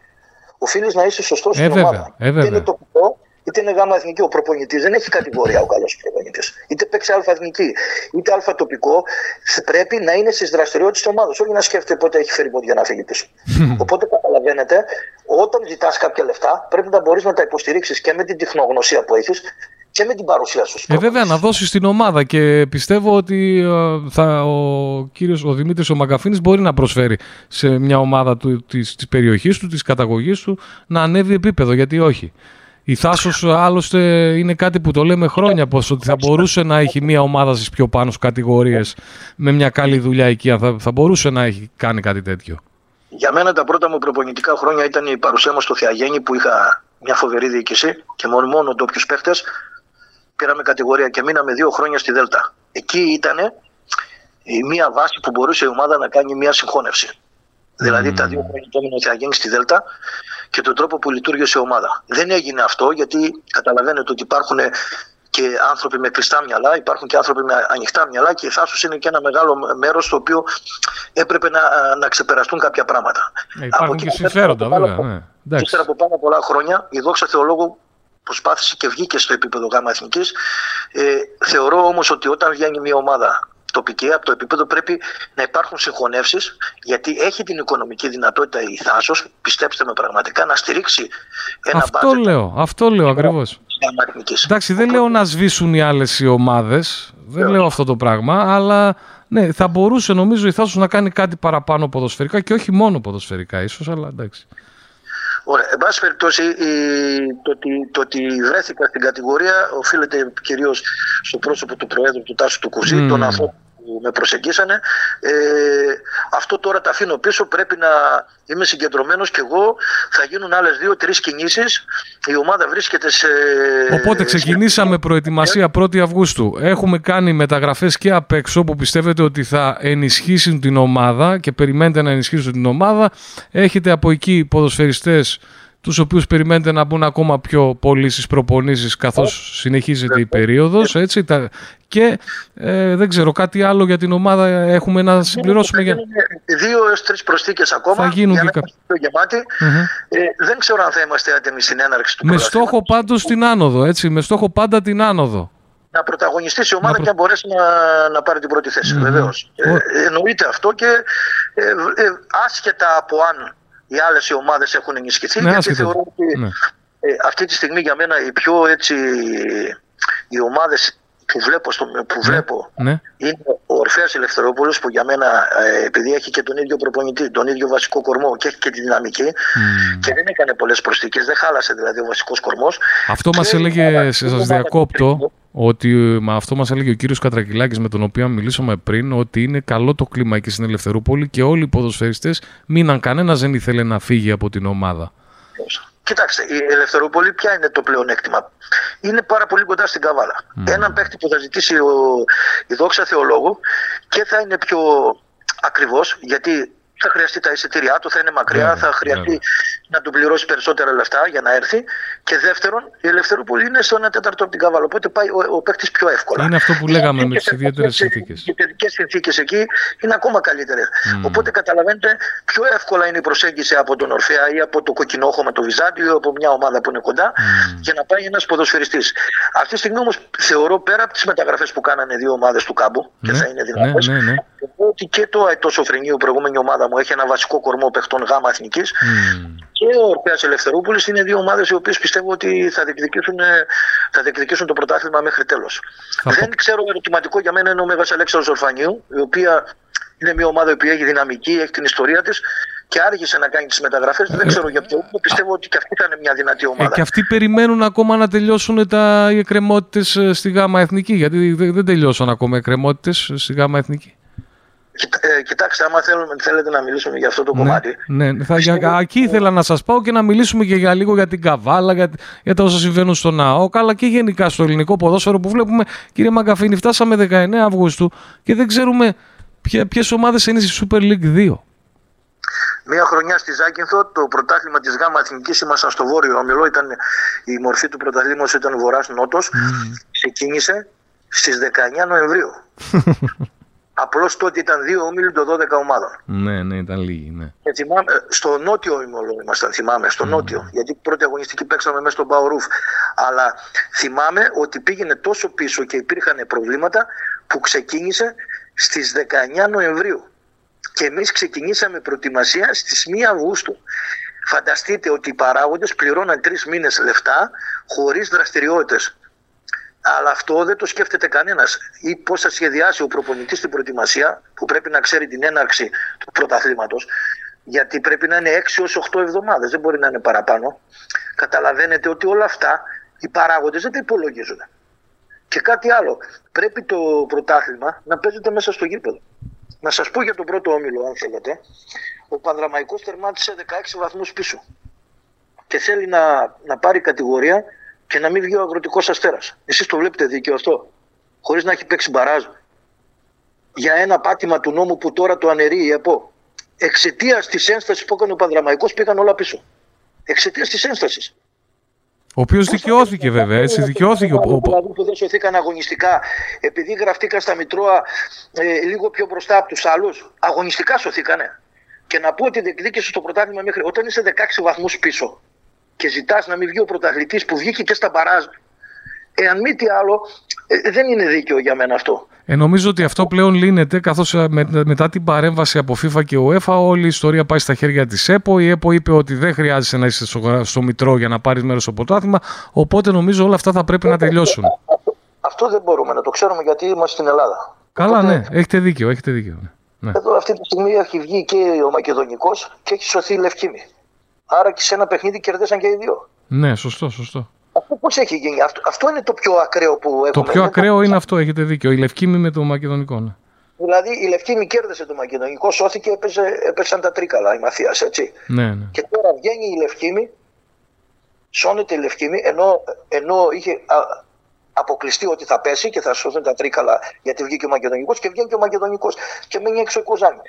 οφείλεις να είσαι σωστός στην ε, ομάδα. Ε, βέβαια. Είναι τοπικό, είτε είναι γάμα εθνική. Ο προπονητής δεν έχει κατηγορία ο καλός προπονητής. Είτε παίξει αλφα εθνική, είτε αλφα τοπικό. Πρέπει να είναι στις δραστηριότητες της ομάδας. Όχι να σκέφτεται πότε έχει φέρει για να φύγει πίσω. Οπότε καταλαβαίνετε, όταν ζητάς κάποια λεφτά, πρέπει να μπορείς να τα υποστηρίξεις και με την τεχνογνωσία που έχεις και με την παρουσία σου. Ε, βέβαια, να δώσεις την ομάδα και πιστεύω ότι ε, θα, ο κύριος ο Δημήτρης ο Μαγκαφίνης μπορεί να προσφέρει σε μια ομάδα του, της, της περιοχής του, της καταγωγής του να ανέβει επίπεδο, γιατί όχι Η Θάσος άλλωστε είναι κάτι που το λέμε χρόνια πως ότι θα μπορούσε να έχει μια ομάδα στις πιο πάνω κατηγορίες με μια καλή δουλειά εκεί. Θα, θα μπορούσε να έχει κάνει κάτι τέτοιο. Για μένα τα πρώτα μου προπονητικά χρόνια ήταν η παρουσία μου στο Θεαγέννη που είχα μια φοβερή διοίκηση και μόνο, μόνο ντόπιου παίχτες. Πήραμε κατηγορία και μείναμε δύο χρόνια στη Δέλτα. Εκεί ήταν η μία βάση που μπορούσε η ομάδα να κάνει μια συγχώνευση. Δηλαδή τα δύο χρόνια που έμεινε ο Θεαγέννης στη Δέλτα και τον τρόπο που λειτουργήσε η ομάδα. Δεν έγινε αυτό γιατί καταλαβαίνετε ότι υπάρχουν και άνθρωποι με κλειστά μυαλά, υπάρχουν και άνθρωποι με ανοιχτά μυαλά και η Θάσος είναι και ένα μεγάλο μέρος στο οποίο έπρεπε να, να ξεπεραστούν κάποια πράγματα. Ε, υπάρχουν και συμφέροντα βέβαια. Ναι. Ύστερα από πάρα πολλά χρόνια η δόξα θεολόγου προσπάθησε και βγήκε στο επίπεδο ΓΑΜΑ Εθνικής. Ε, θεωρώ όμως ότι όταν βγαίνει μια ομάδα τοπική, από το επίπεδο πρέπει να υπάρχουν συγχωνεύσεις, γιατί έχει την οικονομική δυνατότητα η Θάσος, πιστέψτε με πραγματικά, να στηρίξει ένα Αυτό λέω, αυτό λέω ακριβώς. Εντάξει, δεν λέω να σβήσουν οι άλλες οι ομάδες. Δεν λέω αυτό το πράγμα, αλλά ναι, θα μπορούσε νομίζω η Θάσος να κάνει κάτι παραπάνω ποδοσφαιρικά και όχι μόνο ποδοσφαιρικά ίσως, αλλά εντάξει. Ωραία. Εν πάση περιπτώσει, το, ότι, το ότι βρέθηκα στην κατηγορία οφείλεται κυρίως στο πρόσωπο του Προέδρου του Τάσου του Κουζή, mm. τον ανθρώπο που με προσεγγίσανε. Ε, αυτό τώρα τα αφήνω πίσω. Πρέπει να είμαι συγκεντρωμένος και εγώ. Θα γίνουν άλλες δύο-τρει κινήσεις. Η ομάδα βρίσκεται σε. Οπότε ξεκινήσαμε προετοιμασία 1η Αυγούστου. Έχουμε κάνει μεταγραφές και απ' έξω που πιστεύετε ότι θα ενισχύσουν την ομάδα και περιμένετε να ενισχύσουν την ομάδα. Έχετε από εκεί ποδοσφαιριστές τους οποίους περιμένετε να μπουν ακόμα πιο πολύ στις προπονήσεις καθώς συνεχίζεται η περίοδος έτσι, και ε, δεν ξέρω κάτι άλλο για την ομάδα έχουμε να συμπληρώσουμε για... Δύο έως τρεις προσθήκες ακόμα θα γίνουν για να είμαστε πιο γεμάτοι. Ε, δεν ξέρω αν θα είμαστε έτοιμοι στην έναρξη του Με στόχο πάντως την άνοδο, έτσι, με στόχο πάντα την άνοδο να πρωταγωνιστήσει η ομάδα να και να μπορέσει να, να πάρει την πρώτη θέση. Mm-hmm. Βεβαίως. Ε, εννοείται αυτό και ε, ε, άσχετα από αν οι άλλες οι ομάδες έχουν ενισχυθεί. Ναι, γιατί θεωρώ ότι ναι. ε, αυτή τη στιγμή για μένα οι πιο έτσι οι ομάδες που βλέπω, στο, που ναι, βλέπω ναι. είναι ο Ορφέας Ελευθερόπουλος που για μένα ε, επειδή έχει και τον ίδιο προπονητή, τον ίδιο βασικό κορμό και έχει και τη δυναμική και δεν έκανε πολλές προσθήκες, δεν χάλασε δηλαδή ο βασικός κορμός. Αυτό μας έλεγε, σε σας διακόπτω, ότι με αυτό μας έλεγε ο κύριος Κατρακυλάκης με τον οποίο μιλήσαμε πριν ότι είναι καλό το κλίμα εκεί στην Ελευθερούπολη και όλοι οι ποδοσφαιριστές μείναν κανένας δεν ήθελε να φύγει από την ομάδα. Κοιτάξτε, η Ελευθερούπολη ποια είναι το πλεονέκτημα; Είναι πάρα πολύ κοντά στην Καβάλα. Mm. Έναν παίχτη που θα ζητήσει ο, η δόξα θεολόγου και θα είναι πιο ακριβώς γιατί θα χρειαστεί τα εισιτήριά του, θα είναι μακριά, ναι, θα χρειαστεί ναι. να του πληρώσει περισσότερα λεφτά για να έρθει. Και δεύτερον, η Ελευθερούπολη είναι στο 1 τέταρτο από την Καβάλα. Οπότε πάει ο, ο παίκτης πιο εύκολα. Είναι αυτό που λέγαμε με τις ιδιαίτερες συνθήκες. Οι παιδικέ συνθήκες εκεί είναι ακόμα καλύτερες. Mm. Οπότε καταλαβαίνετε πιο εύκολα είναι η προσέγγιση από τον Ορφαία ή από το Κοκκινόχο με το Βυζάντιο ή από μια ομάδα που είναι κοντά mm. για να πάει ένας ποδοσφαιριστής. Αυτή τη στιγμή όμως θεωρώ πέρα από τις μεταγραφές που κάνανε δύο ομάδες του κάμπου και ναι, θα είναι δυνατές. Ναι, ναι, ναι. Ότι και το Αετό Σοφρενίου, προηγούμενη ομάδα μου, έχει ένα βασικό κορμό παιχτών γάμα εθνικής. Mm. Και ο Ορπέα Ελευθερούπολη είναι δύο ομάδες οι οποίες πιστεύω ότι θα διεκδικήσουν, θα διεκδικήσουν το πρωτάθλημα μέχρι τέλος. Δεν ξέρω, ερωτηματικό για μένα είναι ο Μέγας Αλέξανδρος Ορφανίου, η οποία είναι μια ομάδα που έχει δυναμική, έχει την ιστορία της και άργησε να κάνει τις μεταγραφές. Δεν ξέρω για ποιο. Πιστεύω ότι και αυτή ήταν μια δυνατή ομάδα. Ε, και αυτοί περιμένουν ακόμα να τελειώσουν τα, οι εκκρεμότητες ε, στη ΓΑΜΑ Εθνική. Γιατί δεν τελειώσαν ακόμα οι εκκρεμότητες στη ΓΑΜΑ Εθνική. Ε, κοιτάξτε, άμα θέλουμε, θέλετε να μιλήσουμε για αυτό το ναι, κομμάτι. Ναι, θα, για, εκεί ήθελα να σας πάω και να μιλήσουμε και για λίγο για την καβάλα, για, για τα όσα συμβαίνουν στο ΝΑΟΚ, αλλά και γενικά στο ελληνικό ποδόσφαιρο που βλέπουμε, κύριε Μαγκαφίνη, φτάσαμε 19 Αυγούστου και δεν ξέρουμε ποιες ομάδες είναι στη Super League 2. Μία χρονιά στη Ζάκυνθο, το πρωτάθλημα της ΓΑΜΑ Εθνικής, ήμασταν στο βόρειο ομιλό. Ήταν, η μορφή του πρωταθλήματος ήταν βορρά-νότο. Mm. Ξεκίνησε στις 19 Νοεμβρίου. Απλώς τότε ήταν δύο όμιλοι των 12 ομάδων. Ναι, ναι, ήταν λίγοι. Ναι. Και θυμάμαι, στο νότιο όμιλο ήμασταν, θυμάμαι, στο mm. νότιο. Γιατί πρώτη αγωνιστική παίξαμε μέσα στον Παορούφ. Αλλά θυμάμαι ότι πήγαινε τόσο πίσω και υπήρχαν προβλήματα που ξεκίνησε στις 19 Νοεμβρίου. Και εμείς ξεκινήσαμε προετοιμασία στις 1 Αυγούστου. Φανταστείτε ότι οι παράγοντες πληρώναν τρεις μήνες λεφτά χωρίς δραστηριότητες. Αλλά αυτό δεν το σκέφτεται κανένας. Ή πώς θα σχεδιάσει ο προπονητής την προετοιμασία, που πρέπει να ξέρει την έναρξη του πρωταθλήματος, γιατί πρέπει να είναι 6 έω 8 εβδομάδες, δεν μπορεί να είναι παραπάνω. Καταλαβαίνετε ότι όλα αυτά οι παράγοντες δεν τα υπολογίζουν. Και κάτι άλλο. Πρέπει το πρωτάθλημα να παίζεται μέσα στο γήπεδο. Να σας πω για τον πρώτο όμιλο, αν θέλετε. Ο Πανδραμαϊκός τερμάτισε 16 βαθμούς πίσω. Και θέλει να, να πάρει κατηγορία και να μην βγει ο αγροτικός αστέρας. Εσείς το βλέπετε δίκαιο αυτό; Χωρίς να έχει παίξει μπαράζ. Για ένα πάτημα του νόμου που τώρα το αναιρεί η ΕΠΟ. Εξαιτίας της ένστασης που έκανε ο Πανδραμαϊκός πήγαν όλα πίσω. Εξαιτίας της ένστασης. Ο οποίος δικαιώθηκε βέβαια, έτσι δικαιώθηκε. Ο... Δηλαδή που δεν σωθήκαν αγωνιστικά, επειδή γραφτήκαν στα Μητρώα ε, λίγο πιο μπροστά από τους άλλους, αγωνιστικά σωθήκανε. Και να πω ότι διεκδίκησε στο πρωτάθλημα μέχρι όταν είσαι 16 βαθμούς πίσω και ζητάς να μην βγει ο πρωταθλητής που βγήκε και στα μπαράζ, εάν μη τι άλλο, ε, δεν είναι δίκαιο για μένα αυτό. Ε, νομίζω ότι αυτό πλέον λύνεται καθώς ε, με, μετά την παρέμβαση από FIFA και UEFA όλη η ιστορία πάει στα χέρια της ΕΠΟ. Η ΕΠΟ είπε ότι δεν χρειάζεται να είσαι στο, στο Μητρό για να πάρεις μέρος στο πρωτάθλημα. Οπότε νομίζω όλα αυτά θα πρέπει να τελειώσουν. Αυτό δεν μπορούμε να το ξέρουμε γιατί είμαστε στην Ελλάδα. Καλά, Οπότε, ναι, έχετε δίκιο. Έχετε δίκιο. Ναι. Εδώ αυτή τη στιγμή έχει βγει και ο Μακεδονικός και έχει σωθεί η Λευκήμη. Άρα και σε ένα παιχνίδι κερδίσαν και οι δύο. Ναι, σωστό, σωστό. Αυτό πώς έχει γίνει, αυτό, αυτό είναι το πιο ακραίο που έχουμε. Το πιο ακραίο είναι αυτό, έχετε δίκιο. Η Λευκήμη με το Μακεδονικό. Ναι. Δηλαδή η Λευκήμη κέρδισε το Μακεδονικό, σώθηκε, έπαιζε, έπεσαν τα τρίκαλα η Μαθίας, έτσι. Ναι, ναι. Και τώρα βγαίνει η Λευκήμη, σώνεται η Λευκήμη, ενώ, ενώ είχε αποκλειστεί ότι θα πέσει και θα σωθούν τα τρίκαλα γιατί βγήκε ο Μακεδονικός και βγαίνει και ο Μακεδονικός και μένει έξω η Κοζάνη.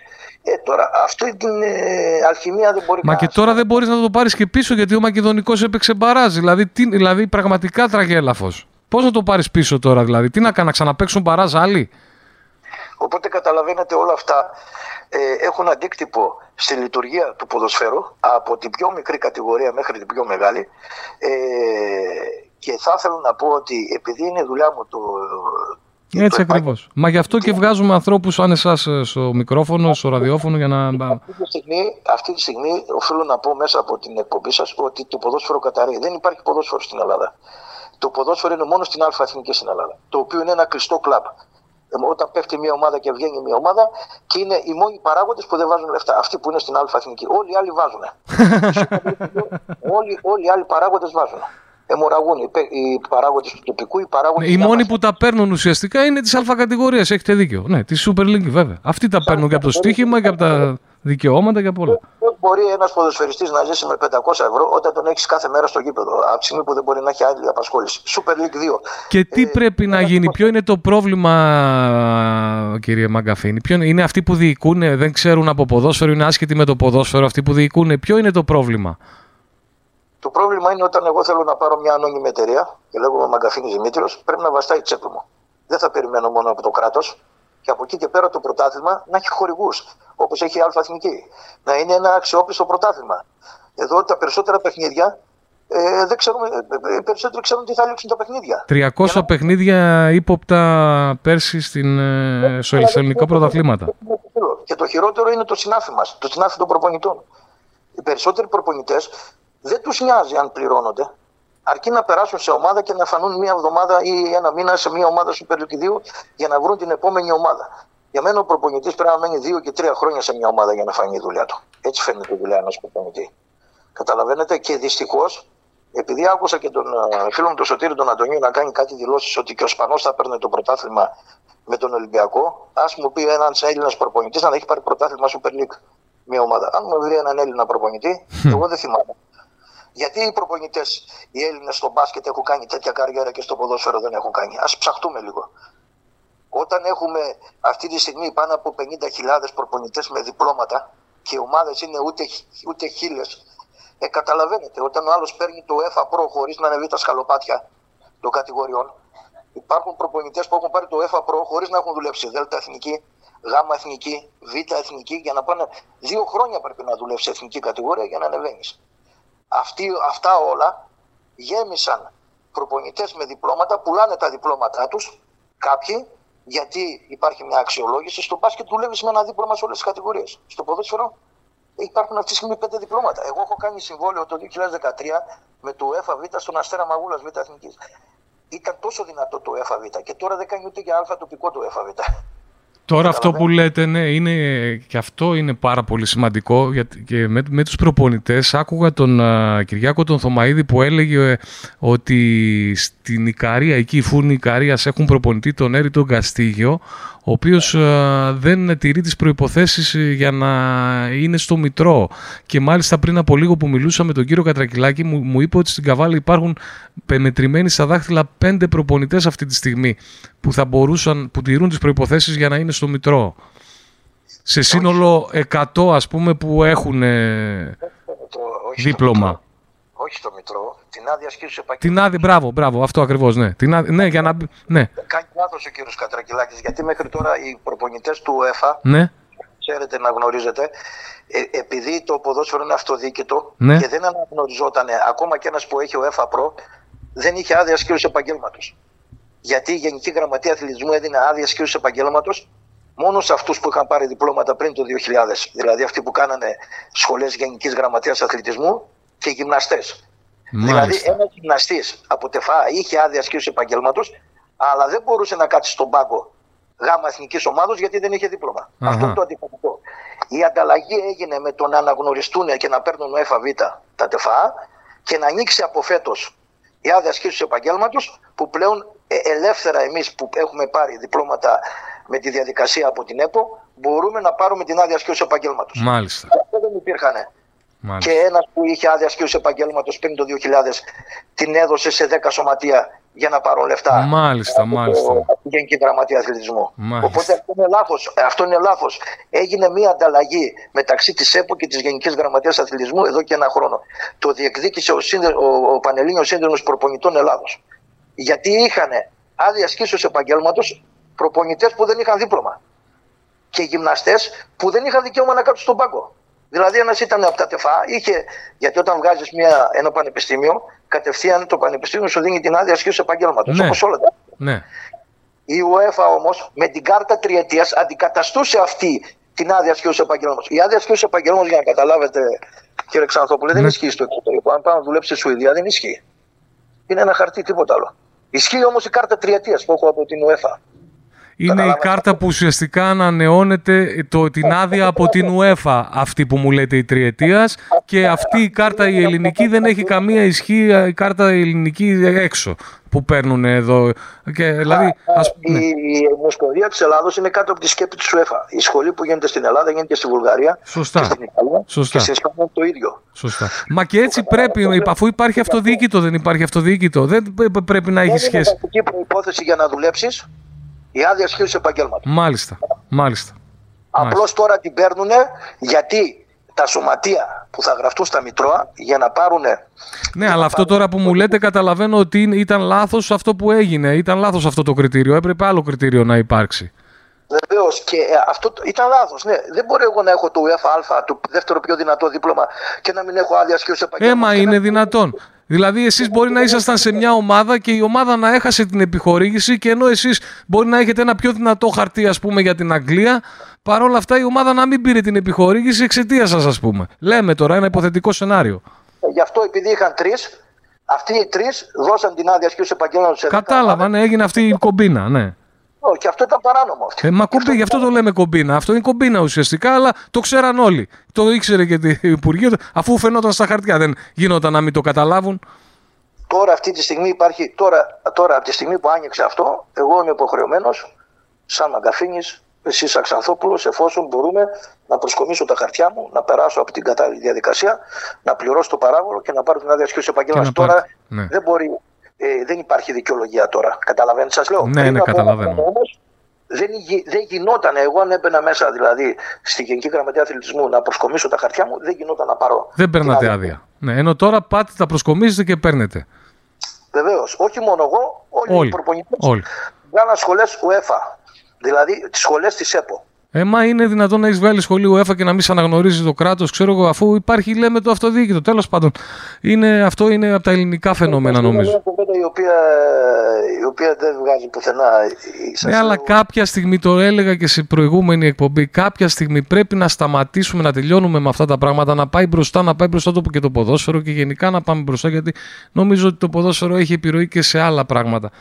Ε, τώρα αυτή την ε, αλχημία δεν μπορεί Μα και τώρα δεν μπορείς να το πάρεις και πίσω γιατί ο Μακεδονικός έπαιξε μπαράζ. Δηλαδή, τι, δηλαδή πραγματικά τραγέλαφο. Πώς να το πάρεις πίσω τώρα, δηλαδή, τι να κάνει, να ξαναπέξουν μπαράζ άλλοι; Οπότε καταλαβαίνετε όλα αυτά ε, έχουν αντίκτυπο στη λειτουργία του ποδοσφαίρου από την πιο μικρή κατηγορία μέχρι την πιο μεγάλη ε, και θα ήθελα να πω ότι επειδή είναι δουλειά μου το. Έτσι ακριβώς. Μα γι' αυτό και βγάζουμε ανθρώπους σαν εσάς ε, στο μικρόφωνο, στο ραδιόφωνο για να. Αυτή τη, στιγμή, αυτή τη στιγμή οφείλω να πω μέσα από την εκπομπή σας ότι το ποδόσφαιρο καταραίει. Δεν υπάρχει ποδόσφαιρο στην Ελλάδα. Το ποδόσφαιρο είναι μόνο στην Α' στην Ελλάδα. Το οποίο είναι ένα κλειστό κλαμπ. Ε, όταν πέφτει μια ομάδα και βγαίνει μια ομάδα και είναι οι μόνοι παράγοντες που δεν βάζουν λεφτά. Αυτοί που είναι στην Α' Όλοι οι άλλοι βάζουν. όλοι, όλοι οι άλλοι παράγοντες βάζουν αιμορραγούν οι παράγοντες του τοπικού, οι παράγοντες. Ναι, οι μόνοι που τα παίρνουν ουσιαστικά είναι της Α κατηγορίας, έχετε δίκιο. Ναι, της Super League βέβαια. Αυτοί τα παίρνουν και από το στοίχημα και από τα δικαιώματα και από όλα. Πώ μπορεί ένας ποδοσφαιριστής να ζήσει με 500 ευρώ όταν τον έχεις κάθε μέρα στο γήπεδο, από τη στιγμή που δεν μπορεί να έχει άλλη απασχόληση. Super League 2. Και τι ε, πρέπει να γίνει, ποιο είναι το πρόβλημα, κύριε Μαγκαφίνη, ποιο είναι αυτοί που διοικούν, δεν ξέρουν από ποδόσφαιρο, είναι άσχετοι με το ποδόσφαιρο, αυτοί που διοικούν, ποιο είναι το πρόβλημα; Το πρόβλημα είναι όταν εγώ θέλω να πάρω μια ανώνυμη εταιρεία και λέγομαι Μαγκαφίνη Δημήτριος, πρέπει να βαστάει τσέπη μου. Δεν θα περιμένω μόνο από το κράτος και από εκεί και πέρα το πρωτάθλημα να έχει χορηγούς, όπως έχει η Αλφαθνική. Να είναι ένα αξιόπιστο πρωτάθλημα. Εδώ τα περισσότερα παιχνίδια ε, δεν ξέρουμε, ε, οι περισσότεροι ξέρουν τι θα λήξουν τα παιχνίδια. 300 παιχνίδια ύποπτα πέρσι στην, ε, στο ελληνικό πρωταθλήματα. Και το χειρότερο είναι το συνάφι μας, το συνάφι των προπονητών. Οι περισσότεροι προπονητές δεν τους νοιάζει αν πληρώνονται. Αρκεί να περάσουν σε ομάδα και να φανούν μία εβδομάδα ή ένα μήνα σε μία ομάδα Super League 2 για να βρουν την επόμενη ομάδα. Για μένα ο προπονητής πρέπει να μένει δύο και τρία χρόνια σε μια ομάδα για να φανεί η δουλειά του. Έτσι φαίνεται η δουλειά ενός προπονητή. Καταλαβαίνετε και δυστυχώς, επειδή άκουσα και τον ε, φίλο μου τον Σωτήρη τον Αντωνίου να κάνει κάτι δηλώσεις ότι και ο Σπανός θα παίρνει το πρωτάθλημα με τον Ολυμπιακό, ας μου πει ένα Έλληνας προπονητής να έχει πάρει πρωτάθλημα Super League μια ομάδα. Αν μου βρει έναν Έλληνα προπονητή, εγώ δεν θυμάμαι. Γιατί οι προπονητές, οι Έλληνες στο μπάσκετ έχουν κάνει τέτοια καριέρα και στο ποδόσφαιρο δεν έχουν κάνει. Α ψαχτούμε λίγο. Όταν έχουμε αυτή τη στιγμή πάνω από 50.000 προπονητές με διπλώματα και οι ομάδες είναι ούτε, ούτε χίλιες, ε, καταλαβαίνετε, όταν ο άλλος παίρνει το ΕΦΑ Pro χωρίς να ανεβεί τα σκαλοπάτια των κατηγοριών, υπάρχουν προπονητές που έχουν πάρει το ΕΦΑ Pro χωρίς να έχουν δουλέψει ΔΕΛΤΑ εθνική, ΓΑΜΑ εθνική, Β εθνική, για να πάνε δύο χρόνια πρέπει να δουλέψει εθνική κατηγορία για να ανεβαίνεις. Αυτοί, αυτά όλα γέμισαν προπονητές με διπλώματα, πουλάνε τα διπλώματά τους κάποιοι, γιατί υπάρχει μια αξιολόγηση. Στο μπάσκετ δουλεύεις με ένα δίπλωμα σε όλες τις κατηγορίες. Στο ποδόσφαιρο υπάρχουν αυτή τη στιγμή πέντε διπλώματα. Εγώ έχω κάνει συμβόλαιο το 2013 με το ΕΦΑΒ στον Αστέρα Μαγούλας Β' Εθνικής. Ήταν τόσο δυνατό το ΕΦΑΒ και τώρα δεν κάνει ούτε για Α τοπικό το ΕΦΑΒ. Τώρα αυτό που λέτε, ναι, είναι, και αυτό είναι πάρα πολύ σημαντικό γιατί και με, με τους προπονητές άκουγα τον Κυριάκο τον Θωμαίδη που έλεγε ε, ότι στην Ικαρία, εκεί οι φούρνοι Ικαρίας έχουν προπονητή τον Έρη τον Καστίγιο ο οποίος δεν τηρεί τις προϋποθέσεις ε, για να είναι στο Μητρό. Και μάλιστα πριν από λίγο που μιλούσα με τον κύριο Κατρακυλάκη μου, μου είπε ότι στην Καβάλη υπάρχουν πεμετρημένοι στα δάχτυλα πέντε προπονητές αυτή τη στιγμή που θα μπορούσαν, που τηρούν τις προϋποθέσεις για να είναι στο Μητρό. Σε σύνολο 100 ας πούμε που έχουν δίπλωμα. Όχι στο Μητρό, την άδεια ασκήσεω επαγγέλματο. Την άδεια, μπράβο, μπράβο, αυτό ακριβώς, ναι. Την άδεια, ναι, για να. Ναι. Κάνει λάθος ο κύριος Κατρακυλάκης, γιατί μέχρι τώρα οι προπονητές του ΕΦΑ, ναι. ξέρετε να γνωρίζετε, ε, επειδή το ποδόσφαιρο είναι αυτοδίκητο ναι. και δεν αναγνωριζόταν ακόμα και ένας που έχει ο ΕΦΑ Προ, δεν είχε άδεια ασκήσεω επαγγέλματος. Γιατί η Γενική Γραμματεία Αθλητισμού έδινε άδεια ασκήσεω επαγγέλματος μόνο σε αυτούς που είχαν πάρει διπλώματα πριν το 2000. Δηλαδή αυτοί που κάνανε σχολές Γενικής Γραμματείας Αθλητισμού και γυμναστές. Δηλαδή, ένας γυμναστής από τεφά είχε άδεια ασκήσεω επαγγέλματος, αλλά δεν μπορούσε να κάτσει στον πάγκο γάμα εθνικής ομάδα γιατί δεν είχε δίπλωμα. Αυτό είναι το αντιφατικό. Η ανταλλαγή έγινε με το να αναγνωριστούν και να παίρνουν ΕΦΑΒ τα τεφά και να ανοίξει από φέτος η άδεια ασκήσεω επαγγέλματος που πλέον ε, ελεύθερα εμείς που έχουμε πάρει διπλώματα με τη διαδικασία από την ΕΠΟ μπορούμε να πάρουμε την άδεια ασκήσεω επαγγέλματος. Μάλιστα. Αυτό δεν υπήρχαν και ένας που είχε άδεια ασκήσεω επαγγέλματος πριν το 2000 την έδωσε σε 10 σωματεία για να πάρουν λεφτά. Μάλιστα, από μάλιστα. Το Γενική Γραμματεία Αθλητισμού. Οπότε αυτό είναι λάθος. Αυτό είναι λάθος. Έγινε μια ανταλλαγή μεταξύ της ΕΠΟ και της Γενικής Γραμματείας Αθλητισμού εδώ και ένα χρόνο. Το διεκδίκησε ο, σύνδε, ο, ο Πανελλήνιος Σύνδεσμος Προπονητών Ελλάδος. Γιατί είχαν άδεια ασκήσεως επαγγέλματος προπονητές που δεν είχαν δίπλωμα. Και γυμναστές που δεν είχαν δικαίωμα να κάτσουν στον πάγκο. Δηλαδή, ένας ήταν από τα τεφά, είχε, γιατί όταν βγάζεις ένα πανεπιστήμιο, κατευθείαν το πανεπιστήμιο σου δίνει την άδεια ασκήσεω επαγγέλματο. Ναι. Όπως όλα τα. Ναι. Η UEFA όμως με την κάρτα τριετίας αντικαταστούσε αυτή την άδεια ασκήσεω επαγγέλματο. Η άδεια ασκήσεω επαγγέλματο, για να καταλάβετε, κύριε Ξανθόπουλε, δεν ναι. ισχύει στο εξωτερικό. Αν πάει να δουλέψει στη Σουηδία, δεν ισχύει. Είναι ένα χαρτί, τίποτα άλλο. Ισχύει όμως η κάρτα τριετίας που έχω από την UEFA είναι η κάρτα που ουσιαστικά ανανεώνεται το, την άδεια από την UEFA αυτή που μου λέτε η τριετίας και αυτή η κάρτα η ελληνική δεν έχει καμία ισχύ η κάρτα η ελληνική έξω που παίρνουν εδώ. Και, δηλαδή, ας... Η, ναι. η Ομοσπονδία της Ελλάδος είναι κάτω από τη σκέπη της UEFA. Η σχολή που γίνεται στην Ελλάδα γίνεται και στη Βουλγαρία. Σωστά. Και στην Ιταλία. Σωστά. Και στην Ισπανία το ίδιο. Σωστά. Μα και έτσι πρέπει, αφού υπάρχει αυτοδιοίκητο, δεν υπάρχει αυτοδιοίκητο. Δεν πρέπει να έχει σχέση. Είναι προπόθεση για να δουλέψεις η άδεια σχέση επαγγέλματο. Μάλιστα. Μάλιστα. Απλώς τώρα την παίρνουν γιατί τα σωματεία που θα γραφτούν στα Μητρώα για να πάρουν. Ναι, αλλά αυτό τώρα που μου λέτε καταλαβαίνω ότι ήταν λάθος αυτό που έγινε. Ήταν λάθος αυτό το κριτήριο. Έπρεπε άλλο κριτήριο να υπάρξει. Βεβαίως και ε, αυτό ήταν λάθος. Ναι. Δεν μπορεί εγώ να έχω το UEFA, το δεύτερο πιο δυνατό δίπλωμα και να μην έχω άδεια σχέση επαγγέλματο. Έμα είναι δυνατόν. Δηλαδή, εσείς μπορεί να ήσασταν σε μια ομάδα και η ομάδα να έχασε την επιχορήγηση και ενώ εσείς μπορεί να έχετε ένα πιο δυνατό χαρτί, ας πούμε, για την Αγγλία, παρόλα αυτά η ομάδα να μην πήρε την επιχορήγηση εξαιτίας σας, ας πούμε. Λέμε τώρα ένα υποθετικό σενάριο. Ε, γι' αυτό επειδή είχαν τρεις, αυτοί οι τρεις δώσαν την άδεια ασκήσεω επαγγέλματο σε Κατάλαβα, ναι, έγινε αυτή η κομπίνα, ναι. Όχι, και αυτό ήταν παράνομο. Αυτό. Ε, μα κομπί, γι' αυτό το λέμε κομπίνα. Αυτό είναι κομπίνα ουσιαστικά, αλλά το ξέραν όλοι. Το ήξερε και το Υπουργείο, αφού φαινόταν στα χαρτιά. Δεν γινόταν να μην το καταλάβουν. Τώρα, αυτή τη στιγμή υπάρχει, τώρα, τώρα από τη στιγμή που άνοιξε αυτό, εγώ είμαι υποχρεωμένος, σαν Μαγκαφίνης, εσύ Αξανθόπουλος, εφόσον μπορούμε να προσκομίσω τα χαρτιά μου, να περάσω από την κατάλληλη διαδικασία, να πληρώσω το παράγωγο και να πάρω την άδεια σχέση επαγγέλματο. Τώρα ναι. δεν μπορεί ε, δεν υπάρχει δικαιολογία τώρα. Καταλαβαίνετε, σας λέω. Ναι, ναι, καταλαβαίνω. Όμως, δεν, δεν γινόταν, εγώ αν έμπαινα μέσα δηλαδή στη Γενική Γραμματεία Αθλητισμού να προσκομίσω τα χαρτιά μου, δεν γινόταν να πάρω. Δεν παίρνατε άδεια. Ναι, ενώ τώρα πάτε, τα προσκομίζετε και παίρνετε. Βεβαίως. Όχι μόνο εγώ, όλοι, όλοι. οι προπονητέ. Κάναν σχολές UEFA. Δηλαδή τις σχολές της ΕΠΟ. Ε, μα είναι δυνατόν να έχεις βγάλει σχολείο ΕΦΑ και να μην σε αναγνωρίζει το κράτος, ξέρω εγώ, αφού υπάρχει, λέμε, το αυτοδιοίκητο. Τέλος πάντων, είναι, αυτό είναι από τα ελληνικά φαινόμενα, νομίζω. Είναι μια κουβέντα η οποία, η οποία δεν βγάζει πουθενά. Ναι, αλλά κάποια στιγμή, το έλεγα και σε προηγούμενη εκπομπή, κάποια στιγμή πρέπει να σταματήσουμε να τελειώνουμε με αυτά τα πράγματα, να πάει μπροστά, να πάει μπροστά το και το ποδόσφαιρο και γενικά να πάμε μπροστά, γιατί νομίζω ότι το ποδόσφαιρο έχει επιρροή και σε άλλα πράγματα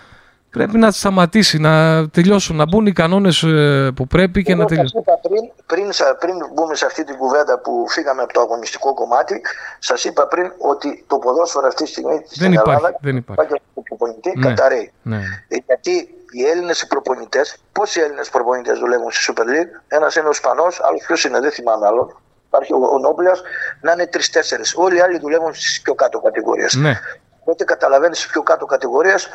πρέπει να σταματήσει, να τελειώσουν, να μπουν οι κανόνες ε, που πρέπει και Εγώ να τελειώσουν. Πριν, πριν, πριν μπούμε σε αυτή την κουβέντα που φύγαμε από το αγωνιστικό κομμάτι, σας είπα πριν ότι το ποδόσφαιρο αυτή τη στιγμή στην δεν Ελλάδα υπάρχει, δεν υπάρχει. το προπονητή ναι, καταραίει. Ναι. Ε, γιατί οι Έλληνες προπονητές, πόσοι Έλληνες προπονητές δουλεύουν στη Super League, ένας είναι ο Ισπανό, άλλος ποιος είναι, δεν θυμάμαι άλλον. Υπάρχει ο, ο Νόμπλια, να είναι τρει-τέσσερι. Όλοι οι άλλοι δουλεύουν στις πιο κάτω κατηγορίες. Ναι. Οπότε καταλαβαίνεις στις πιο κάτω κατηγορίες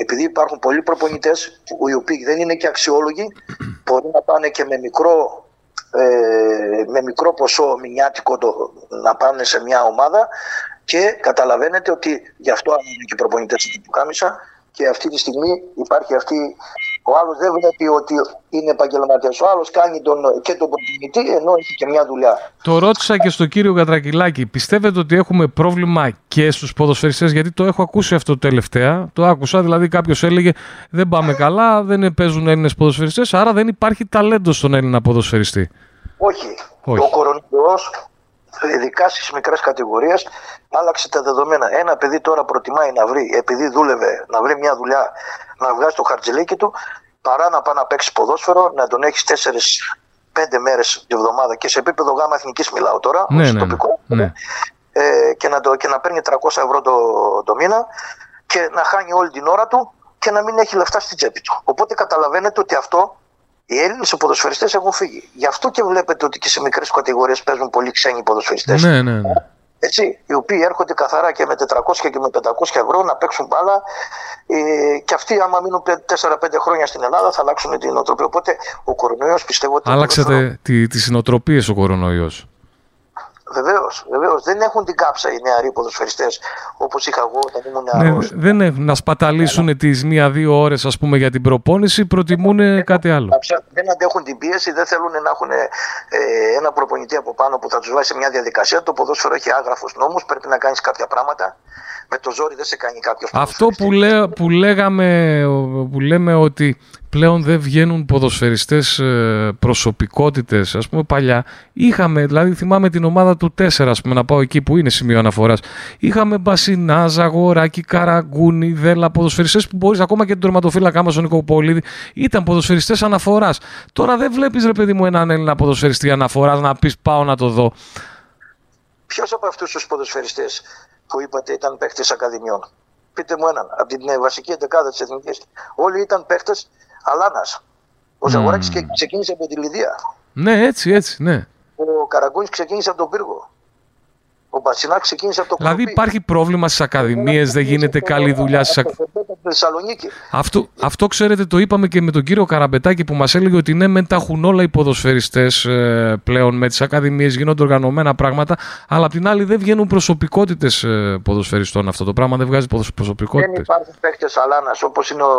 επειδή υπάρχουν πολλοί προπονητές οι οποίοι δεν είναι και αξιόλογοι, μπορεί να πάνε και με μικρό, ε, με μικρό ποσό μηνιάτικο το, να πάνε σε μια ομάδα και καταλαβαίνετε ότι γι' αυτό είναι και οι προπονητέ του Κάμισα και αυτή τη στιγμή υπάρχει αυτή. Ο άλλος δεν βλέπει ότι είναι επαγγελματίας. Ο άλλος κάνει τον, και τον προπονητή ενώ έχει και μια δουλειά. Το ρώτησα και στον κύριο Κατρακυλάκη. Πιστεύετε ότι έχουμε πρόβλημα και στους ποδοσφαιριστές, γιατί το έχω ακούσει αυτό τελευταία. Το άκουσα, δηλαδή κάποιος έλεγε Δεν πάμε καλά, δεν παίζουν Έλληνες ποδοσφαιριστές, άρα δεν υπάρχει ταλέντος στον Έλληνα ποδοσφαιριστή. Όχι. Όχι. Ο κορονοϊός ειδικά στις μικρές κατηγορίες, άλλαξε τα δεδομένα. Ένα παιδί τώρα προτιμάει να βρει, επειδή δούλευε, να βρει μια δουλειά, να βγάζει το χαρτζηλίκι του, παρά να πάει να παίξει ποδόσφαιρο, να τον έχεις 4-5 μέρες τη εβδομάδα και σε επίπεδο γάμα εθνικής μιλάω τώρα, ναι, ναι, ναι, τοπικό, ναι. Ε, και, να το, και να παίρνει 300 ευρώ το, το μήνα και να χάνει όλη την ώρα του και να μην έχει λεφτά στην τσέπη του. Οπότε καταλαβαίνετε ότι αυτό οι Έλληνες ποδοσφαιριστές έχουν φύγει. Γι' αυτό και βλέπετε ότι και σε μικρές κατηγορίες παίζουν πολλοί ξένοι ποδοσφαιριστές. Ναι, ναι, ναι. Έτσι, οι οποίοι έρχονται καθαρά και με 400 και με 500 ευρώ να παίξουν μπάλα. Ε, και αυτοί, άμα μείνουν 4-5 χρόνια στην Ελλάδα, θα αλλάξουν την νοοτροπία. Οπότε ο κορονοϊός πιστεύω ότι. Άλλαξατε τις νοοτροπίες ο κορονοϊός. Βεβαίως, βεβαίως. Δεν έχουν την κάψα οι νεαροί ποδοσφαιριστές όπως είχα εγώ όταν ήμουν νεαρός. Ναι, δεν έχουν να σπαταλήσουν ναι. τις μία-δύο ώρες για την προπόνηση, προτιμούν δεν κάτι άλλο. Δεν αντέχουν την πίεση, δεν θέλουν να έχουν ε, ένα προπονητή από πάνω που θα τους βάζει σε μια διαδικασία. Το ποδόσφαιρο έχει άγραφου νόμους, πρέπει να κάνεις κάποια πράγματα. Με το ζόρι δεν σε κάνει κάποιος. Αυτό που, λέ, που λέγαμε, που λέμε ότι πλέον δεν βγαίνουν ποδοσφαιριστές ε, προσωπικότητες. Ας πούμε παλιά είχαμε, δηλαδή θυμάμαι την ομάδα του 4 ας πούμε, να πάω εκεί που είναι σημείο αναφοράς. Είχαμε Μπασινά, Ζαγοράκη, Καραγκούνι, Δέλα, ποδοσφαιριστές που μπορείς ακόμα και τον τερματοφύλακα μας ο Νικοπολίδη ήταν ποδοσφαιριστές αναφοράς. Τώρα δεν βλέπεις ρε παιδί μου έναν Έλληνα ποδοσφαιριστή αναφοράς να πεις πάω να το δω. Ποιος από αυτούς τους ποδοσφαιριστές που είπατε ήταν παίχτες Ακαδημιών. Πείτε μου έναν, από την βασική δεκάδα της Εθνικής. Όλοι ήταν παίχτες Αλάνας. Ο mm. Ζαγοράκη ξεκίνησε από τη Λιδία. Ναι, έτσι, έτσι, ναι. Ο Καραγκούνης ξεκίνησε από τον Πύργο. Ο Μπασινά ξεκίνησε από το Δηλαδή υπάρχει πρόβλημα στις ακαδημίες, δεν γίνεται καλή δουλειά στις ακαδημίε. Αυτό, αυτό ξέρετε, το είπαμε και με τον κύριο Καραμπετάκη που μας έλεγε ότι ναι, μεν τα έχουν όλα οι ποδοσφαιριστές ε, πλέον με τις ακαδημίες, γίνονται οργανωμένα πράγματα, αλλά απ' την άλλη δεν βγαίνουν προσωπικότητες ε, ποδοσφαιριστών. Αυτό το πράγμα δεν βγάζει προσωπικότητε. Δεν υπάρχουν παίχτε αλάνας όπως είναι ο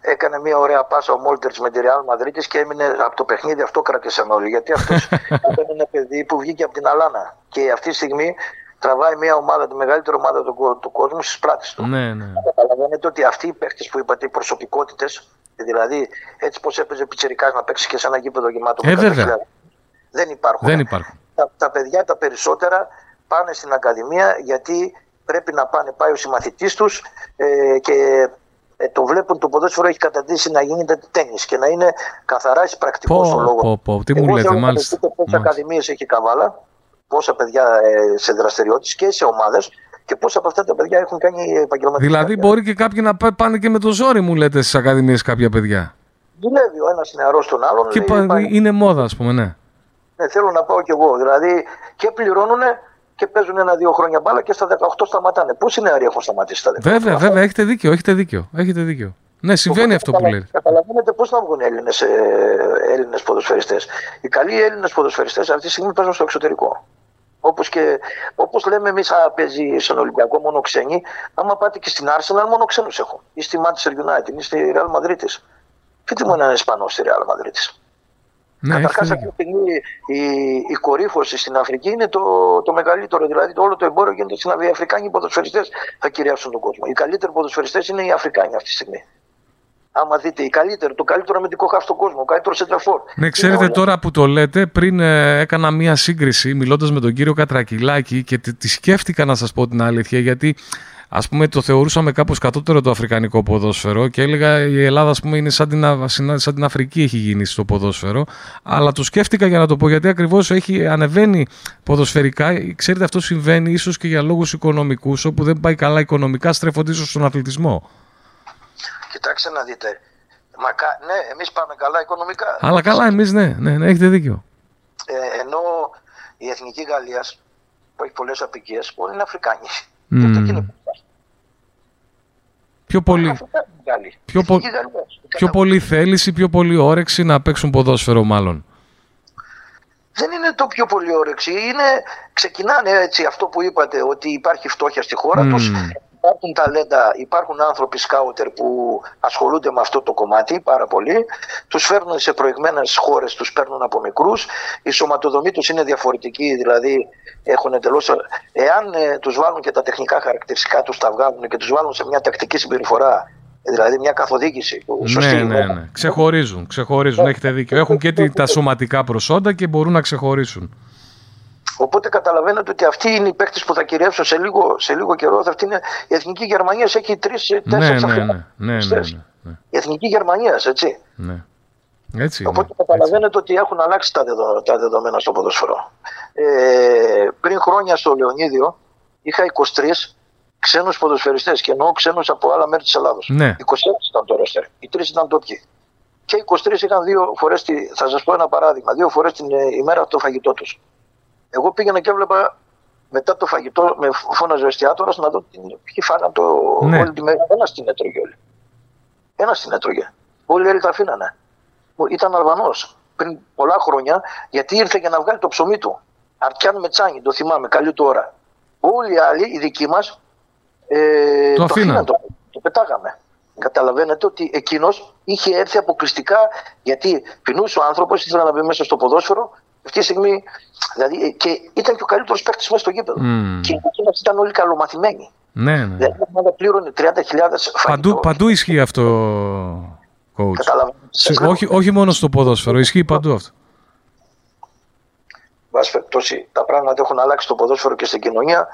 έκανε μια ωραία πάσα ο Μόλτερς με τη Ρεάλ Μαδρίτη και έμεινε από το παιχνίδι. Αυτό κράτησαν όλοι. Γιατί αυτός ήταν ένα παιδί που βγήκε από την Αλάνα. Και αυτή τη στιγμή τραβάει μια ομάδα, τη μεγαλύτερη ομάδα του, του κόσμου στις πλάτε του. Ναι, ναι. Καταλαβαίνετε ότι αυτοί οι παίχτε που είπατε, οι προσωπικότητες, δηλαδή έτσι πώς έπαιζε πιτσερικά να παίξει και σε ένα γήπεδο γεμάτο ε, βέβαια. δεν υπάρχουν. Δεν υπάρχουν. Τα, τα παιδιά τα περισσότερα πάνε στην Ακαδημία γιατί πρέπει να πάνε, πάει ο συμμαθητής τους ε, και ε, το βλέπουν το ποδόσφαιρο έχει καταντήσει να γίνεται τέννη και να είναι καθαρά πρακτικό στο λόγος. Πω, πω, τι μου λέτε, μάλιστα. Πόσε ακαδημίες έχει η Καβάλα, πόσα παιδιά ε, σε δραστηριότητες και σε ομάδες και πόσα από αυτά τα παιδιά έχουν κάνει επαγγελματικά. Δηλαδή, μπορεί και κάποιοι να πάνε και με το ζόρι, μου λέτε, στις ακαδημίες κάποια παιδιά. Δουλεύει ο ένας νεαρός τον άλλον. Και λέει, είναι μόδα, ας πούμε, ναι. Ναι, θέλω να πάω κι εγώ. Δηλαδή και πληρώνουν και παίζουν ένα-δύο χρόνια μπάλα και στα 18 σταματάνε. Πόσοι νεαροί έχουν σταματήσει στα 18. Βέβαια, βέβαια, έχετε δίκιο, έχετε δίκιο. Έχετε δίκιο. Ναι, συμβαίνει αυτό που λέτε. Καταλαβαίνετε πώς θα βγουν Έλληνες Έλληνες ποδοσφαιριστές. Οι καλοί Έλληνες ποδοσφαιριστές αυτή τη στιγμή παίζουν στο εξωτερικό. Όπως όπως λέμε εμείς, παίζει στον Ολυμπιακό μόνο ξένοι, άμα πάτε και στην Arsenal, μόνο ξένους έχουν. Ή στη Manchester United, ή στη Real Madrid. Πείτε μου έναν Ισπανός στη Real Madrid. Ναι, Καταρχάς, αυτή τη στιγμή η, η κορύφωση στην Αφρική είναι το, το μεγαλύτερο. Δηλαδή, το όλο το εμπόριο γίνεται στην Αφρική. Οι Αφρικάνοι ποδοσφαιριστές θα κυριεύσουν τον κόσμο. Οι καλύτεροι ποδοσφαιριστές είναι οι Αφρικάνοι αυτή τη στιγμή. Άμα δείτε, η καλύτερη, το καλύτερο αμυντικό χάφ στον κόσμο, ο καλύτερος σεντραφόρ. Ναι, ξέρετε τώρα που το λέτε, πριν ε, έκανα μία σύγκριση μιλώντας με τον κύριο Κατρακυλάκη και τη, τη σκέφτηκα να σας πω την αλήθεια, γιατί ας πούμε το θεωρούσαμε κάπως κατώτερο το αφρικανικό ποδόσφαιρο και έλεγα η Ελλάδα ας πούμε είναι σαν την, σαν την Αφρική έχει γίνει στο ποδόσφαιρο αλλά το σκέφτηκα για να το πω γιατί ακριβώς έχει ανεβαίνει ποδοσφαιρικά. Ξέρετε αυτό συμβαίνει ίσως και για λόγους οικονομικούς όπου δεν πάει καλά οικονομικά στρέφονται ίσως στον αθλητισμό Κοιτάξτε να δείτε Μακά... Ναι, εμείς πάμε καλά οικονομικά. Αλλά καλά εμείς ναι, ναι, ναι έχετε δίκιο. Ε, ενώ η Εθνική Γαλλίας που έχει πολλές απικίες όλοι είναι Αφρικάνοι. Mm. Πιο πολύ, πιο, πο... πιο πολύ θέληση, πιο πολύ όρεξη να παίξουν ποδόσφαιρο μάλλον. Δεν είναι το πιο πολύ όρεξη. Είναι, ξεκινάνε έτσι αυτό που είπατε ότι υπάρχει φτώχεια στη χώρα mm. τους υπάρχουν ταλέντα, υπάρχουν άνθρωποι σκάουτερ που ασχολούνται με αυτό το κομμάτι πάρα πολύ. Τους φέρνουν σε προηγμένες χώρες, τους παίρνουν από μικρούς. Η σωματοδομή τους είναι διαφορετική, δηλαδή έχουν εντελώ. Εάν ε, τους βάλουν και τα τεχνικά χαρακτηριστικά τους, τα βγάλουν και τους βάλουν σε μια τακτική συμπεριφορά Δηλαδή μια καθοδήγηση. Σωστή, ναι, ναι, ναι. Ξεχωρίζουν, ξεχωρίζουν. Έχετε δίκιο. Έχουν και τα σωματικά προσόντα και μπορούν να ξεχωρίσουν. Οπότε καταλαβαίνετε ότι αυτοί είναι οι παίκτες που θα κυριεύσουν σε λίγο, σε λίγο καιρό. Αυτή είναι, η Εθνική Γερμανία έχει τρει-τέσσερι ναι, ναι, ναι, ναι, ναι, ναι, Η Εθνική Γερμανία, έτσι. Ναι. Έτσι Οπότε καταλαβαίνετε ότι έχουν αλλάξει τα, δεδο, τα δεδομένα στο ποδοσφαιρό. Ε, πριν χρόνια στο Λεωνίδιο είχα 23 ξένους ποδοσφαιριστές και εννοώ ξένους από άλλα μέρη της Ελλάδος. Ναι. 26 ήταν το ρόστερ. Οι τρεις ήταν τόπιοι. Και οι 23 είχαν δύο φορές, θα σας πω ένα παράδειγμα, δύο φορές την ε, ημέρα το φαγητό τους. Εγώ πήγαινα και έβλεπα μετά το φαγητό, με φώναζε ο εστιατόρας να δω ποιοι φάγαν το ναι. όλη τη μέρα. Ένας την έτρωγε όλοι. Ένας την έτρωγε. Όλοι οι άλλοι τα αφήνανε. Ήταν Αλβανός πριν πολλά χρόνια, γιατί ήρθε για να βγάλει το ψωμί του. Αρτιάν με τσάνι, το θυμάμαι, καλή του ώρα. Όλοι οι άλλοι, οι δικοί μας, ε, το, το το, το πετάγαμε. Καταλαβαίνετε ότι εκείνος είχε έρθει αποκλειστικά γιατί πεινούσε ο άνθρωπος, ήθελε να μπει μέσα στο ποδόσφαιρο αυτή τη στιγμή. Δηλαδή, και ήταν και ο καλύτερος παίκτης μέσα στο γήπεδο. Mm. Και οι ήταν όλοι καλομαθημένοι. Ναι, ναι. Δηλαδή, όταν πλήρωνε 30.000 Παντού, παντού ισχύει αυτό, coach. όχι, όχι μόνο στο ποδόσφαιρο, ισχύει παντού αυτό. Βάση περιπτώσει, τα πράγματα έχουν αλλάξει στο ποδόσφαιρο και στην κοινωνία.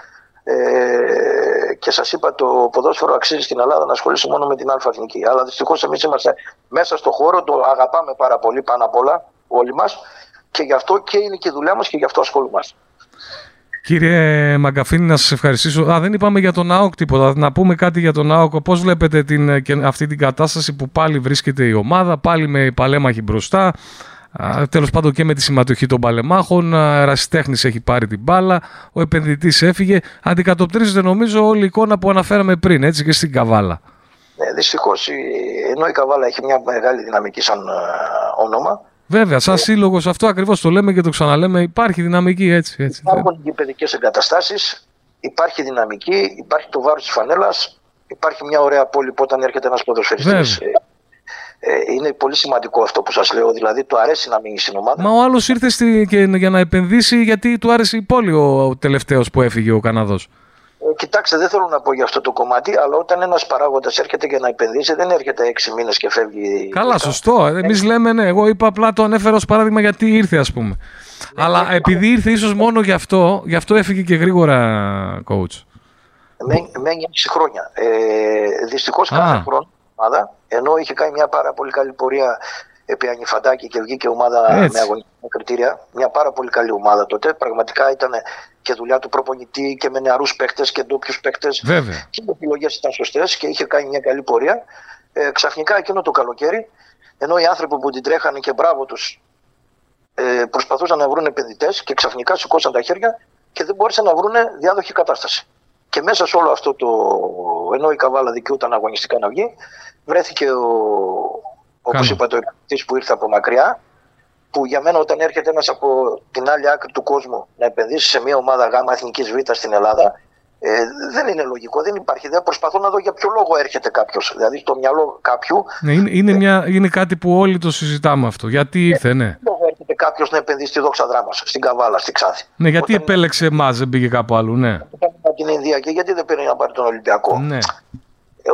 Ε, και σας είπα, το ποδόσφαιρο αξίζει στην Ελλάδα να ασχολήσει μόνο με την Α Αλλά δυστυχώς εμείς είμαστε μέσα στο χώρο, το αγαπάμε πάρα πολύ πάνω απ' όλα όλοι μας και γι' αυτό και είναι και η δουλειά μας και γι' αυτό ασχολούμαστε. Κύριε Μαγκαφίνη, να σας ευχαριστήσω. Α, δεν είπαμε για τον ΑΟΚ τίποτα. Να πούμε κάτι για τον ΑΟΚ. Πώς βλέπετε την, και αυτή την κατάσταση που πάλι βρίσκεται η ομάδα, πάλι με παλέμαχοι μπροστά. Τέλος πάντων και με τη συμμετοχή των παλεμάχων. Ρασιτέχνη έχει πάρει την μπάλα. Ο επενδυτής έφυγε. Αντικατοπτρίζεται νομίζω όλη η εικόνα που αναφέραμε πριν, έτσι και στην Καβάλα. Ναι, Δυστυχώς, ενώ η Καβάλα έχει μια μεγάλη δυναμική σαν όνομα, Βέβαια, σαν σύλλογος αυτό ακριβώς το λέμε και το ξαναλέμε. Υπάρχει δυναμική έτσι. έτσι. Υπάρχουν και παιδικές εγκαταστάσεις, υπάρχει δυναμική, υπάρχει το βάρος της φανέλας, υπάρχει μια ωραία πόλη που όταν έρχεται ένας ποδοσφαιριστής. Ε, ε, είναι πολύ σημαντικό αυτό που σας λέω. Δηλαδή, του αρέσει να μείνει στην ομάδα. Μα ο άλλος ήρθε στη, και, για να επενδύσει γιατί του άρεσε η πόλη ο, ο τελευταίος που έφυγε ο Καναδός. Ε, κοιτάξτε, δεν θέλω να πω για αυτό το κομμάτι, αλλά όταν ένας παράγοντας έρχεται για να επενδύσει, δεν έρχεται έξι μήνες και φεύγει. Καλά, σωστό. Εμείς λέμε ναι. Εγώ είπα απλά το ανέφερα ως παράδειγμα γιατί ήρθε, ας πούμε. Ναι, αλλά ναι, επειδή ήρθε ίσως μόνο γι' αυτό, γι' αυτό έφυγε και γρήγορα, coach. Μένει 6 χρόνια. Ε, Δυστυχώς κάθε χρόνο ενώ είχε κάνει μια πάρα πολύ καλή πορεία επί Ανιφαντάκη και βγήκε ομάδα Έτσι. με αγωνιστικά κριτήρια. Μια πάρα πολύ καλή ομάδα τότε. Πραγματικά ήταν και δουλειά του προπονητή και με νεαρούς παίχτε και ντόπιους παίχτε. Και οι επιλογές ήταν σωστές και είχε κάνει μια καλή πορεία. Ε, ξαφνικά εκείνο το καλοκαίρι, ενώ οι άνθρωποι που την τρέχανε και μπράβο τους ε, προσπαθούσαν να βρουν επενδυτές και ξαφνικά σηκώσαν τα χέρια και δεν μπόρεσαν να βρουν διάδοχη κατάσταση. Και μέσα σε όλο αυτό το. ενώ η Καβάλα δικαιούταν αγωνιστικά να βγει, βρέθηκε ο, Όπως είπα, το επενδυτή που ήρθε από μακριά, που για μένα όταν έρχεται ένας από την άλλη άκρη του κόσμου να επενδύσει σε μια ομάδα γάμα εθνικής Β στην Ελλάδα, ε, δεν είναι λογικό, δεν υπάρχει. Δεν προσπαθώ να δω για ποιο λόγο έρχεται κάποιος. Δηλαδή, στο μυαλό κάποιου. Ναι, είναι, είναι, μια, είναι κάτι που όλοι το συζητάμε αυτό. Γιατί ήρθε, ναι. Λόγο έρχεται κάποιος να επενδύσει στη δόξα δράμας, στην Καβάλα, στη Ξάθη. Ναι, γιατί Όταν... επέλεξε εμάς, δεν πήγε κάπου αλλού, ναι. Την Ινδία και γιατί δεν πήρε να πάρει τον Ολυμπιακό; Ναι.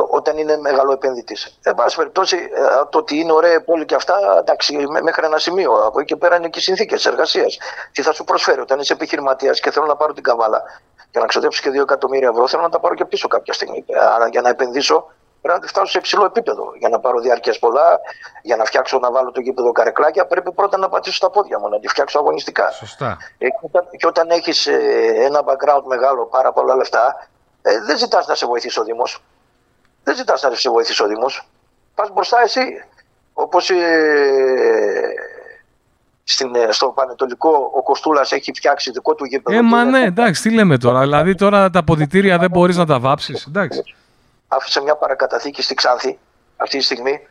Όταν είναι μεγάλο επενδυτής. Εν πάση περιπτώσει, ε, το ότι είναι ωραία πόλη και αυτά, εντάξει, μέχρι ένα σημείο. Από εκεί και πέρα είναι και οι συνθήκες εργασίας. Τι θα σου προσφέρει όταν είσαι επιχειρηματίας και θέλω να πάρω την καβάλα για να ξοδέψω και 2 εκατομμύρια ευρώ, θέλω να τα πάρω και πίσω κάποια στιγμή. Άρα για να επενδύσω πρέπει να τη φτάσω σε υψηλό επίπεδο. Για να πάρω διάρκειας πολλά, για να φτιάξω να βάλω το γήπεδο καρεκλάκια, πρέπει πρώτα να πατήσω τα πόδια μου, να τη φτιάξω αγωνιστικά. Σωστά. Ε, και όταν, και όταν έχεις ε, ένα background μεγάλο, πάρα πολλά λεφτά, ε, δεν ζητάς να σε βοηθήσει ο Δήμος. Δεν ζητάς να σε βοηθήσει ο Δήμος. Πας μπροστά εσύ. Όπως ε, στην, ε, στο Πανετολικό ο Κοστούλας έχει φτιάξει δικό του γήπεδο. Ε, μα ναι, εντάξει, τι λέμε τώρα. Δηλαδή τώρα τα αποδητήρια δεν μπορείς να τα βάψεις. Εντάξει. Άφησε μια παρακαταθήκη στη Ξάνθη αυτή τη στιγμή.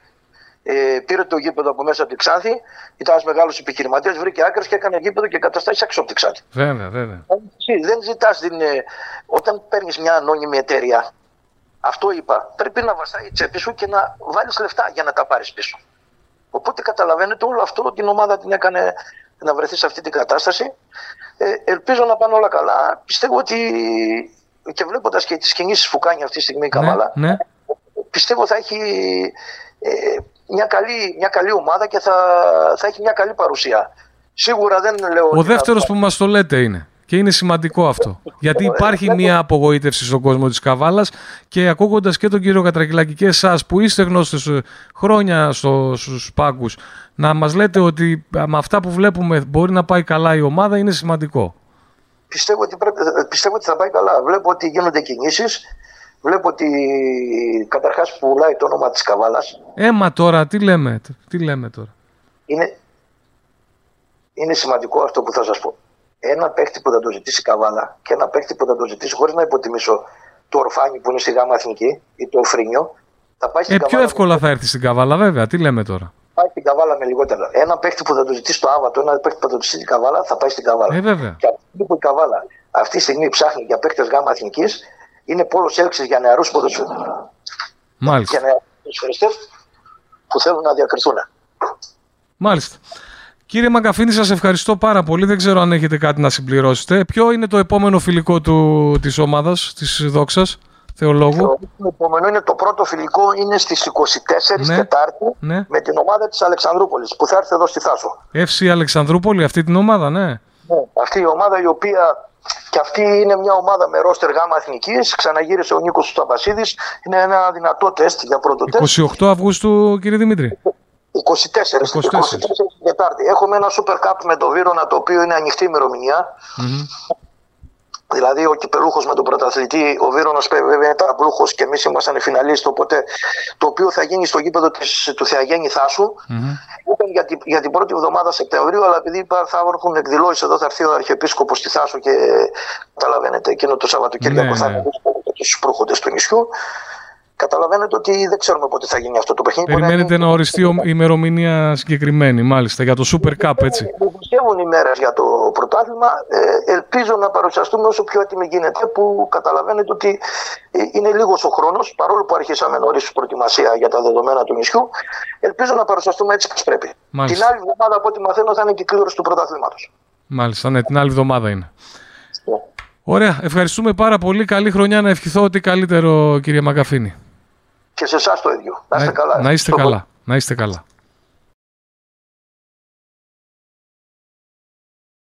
Ε, πήρε το γήπεδο από μέσα από τη Ξάνθη. Ήταν ένας μεγάλος επιχειρηματίας, βρήκε άκρες και έκανε γήπεδο και καταστάσεις έξω από τη Ξάνθη. Βέβαια, βέβαια. Δεν ζητάς την. Ε, όταν παίρνεις μια ανώνυμη εταιρεία, αυτό είπα, πρέπει να βαστάει η τσέπη σου και να βάλεις λεφτά για να τα πάρεις πίσω. Οπότε καταλαβαίνετε όλο αυτό την ομάδα την έκανε να βρεθεί σε αυτή την κατάσταση. Ε, ελπίζω να πάνε όλα καλά. Πιστεύω ότι και βλέποντας και τις κινήσεις που κάνει αυτή τη στιγμή η ναι, Καβάλα, ναι, πιστεύω θα έχει ε, μια, καλή, μια καλή ομάδα και θα, θα έχει μια καλή παρουσία. Σίγουρα δεν λέω. Ο δεύτερος που μας το λέτε είναι. Και είναι σημαντικό αυτό. Γιατί υπάρχει μια απογοήτευση στον κόσμο της Καβάλας και ακούγοντας και τον κύριο Κατρακυλάκη και εσάς που είστε γνώστες χρόνια στο, στους πάγκους, να μας λέτε ότι με αυτά που βλέπουμε μπορεί να πάει καλά η ομάδα είναι σημαντικό. Πιστεύω ότι, πρέπει, πιστεύω ότι θα πάει καλά. Βλέπω ότι γίνονται κινήσεις. Βλέπω ότι καταρχάς πουλάει το όνομα της Καβάλας. Έμα τώρα, τι λέμε, τι λέμε τώρα. Είναι, είναι σημαντικό αυτό που θα σας πω ένα παίχτη που θα το ζητήσει η Καβάλα και ένα παίχτη που θα το ζητήσει χωρίς να υποτιμήσω το Ορφάνι που είναι στη ΓΑΜΑ Εθνική ή το Φρίνιο. Θα πάει στην ε, πιο εύκολα θα έρθει στην Καβάλα, βέβαια. Τι λέμε τώρα; Πάει στην Καβάλα με λιγότερα. Ένα παίχτη που θα το ζητήσει το Άβατο, ένα παίχτη που θα το ζητήσει την Καβάλα, θα πάει στην Καβάλα. Ε, βέβαια. Και αυτή που η Καβάλα αυτή τη στιγμή ψάχνει για παίχτες ΓΑΜΑ Εθνικής είναι πόλος έλξης για νεαρούς ποδοσφαιριστέ. Μάλιστα. Για νεαρούς ποδοσφαιριστές που θέλουν να διακριθούν. Μάλιστα. Κύριε Μαγκαφίνη, σας ευχαριστώ πάρα πολύ. Δεν ξέρω αν έχετε κάτι να συμπληρώσετε. Ποιο είναι το επόμενο φιλικό του, της ομάδας, της Δόξας, Θεολόγου; Το επόμενο είναι το πρώτο φιλικό, είναι στις 24 ναι. Τετάρτη ναι. με την ομάδα της Αλεξανδρούπολης που θα έρθει εδώ στη Θάσο. Εύση Αλεξανδρούπολη, αυτή την ομάδα, ναι. ναι. Αυτή η ομάδα η οποία και αυτή είναι μια ομάδα με ρόστερ γάμα εθνικής. Ξαναγύρισε ο Νίκος Τσαμπασίδη. Είναι ένα δυνατό τεστ για πρώτο τεστ. 28 Αυγούστου, κύριε Δημήτρη. 24, 24. 24 Τετάρτη. Έχουμε ένα Super Cup με το Βύρονα το οποίο είναι ανοιχτή ημερομηνία. Mm-hmm. Δηλαδή ο κυπελούχος με τον πρωταθλητή, ο Βύρονας βέβαια είναι ταμπλούχο και εμείς ήμασταν φιναλίστ. Οπότε το οποίο θα γίνει στο γήπεδο της, του Θεαγέννη Θάσου. Mm-hmm. Ήταν για, την, για την πρώτη εβδομάδα Σεπτεμβρίου, αλλά επειδή θα έρχονται εκδηλώσεις εδώ, θα έρθει ο Αρχιεπίσκοπος στη Θάσου και καταλαβαίνετε εκείνο το Σαββατοκύριακο ναι, θα ναι. τους προχοντές του νησιού. Καταλαβαίνετε ότι δεν ξέρουμε πότε θα γίνει αυτό το παιχνίδι. Περιμένετε να οριστεί η ημερομηνία συγκεκριμένη, μάλιστα, για το Super Cup, έτσι. Δημοσιεύουν οι μέρες για το πρωτάθλημα. Ε, ελπίζω να παρουσιαστούμε όσο πιο έτοιμοι γίνεται, που καταλαβαίνετε ότι ε, είναι λίγος ο χρόνος, παρόλο που αρχίσαμε νωρίς προετοιμασία για τα δεδομένα του νησιού. Ελπίζω να παρουσιαστούμε έτσι όπως πρέπει. Μάλιστα. Την άλλη εβδομάδα, από ό,τι μαθαίνω, θα είναι και κλήρωση του πρωταθλήματο. Μάλιστα, ναι, την άλλη εβδομάδα είναι. Yeah. Ναι. Ωραία, ευχαριστούμε πάρα πολύ. Καλή χρονιά να ευχηθώ ότι καλύτερο, κύριε Μαγκαφίνη και σε εσάς το ίδιο. Να είστε καλά. Να είστε καλά. Να είστε καλά.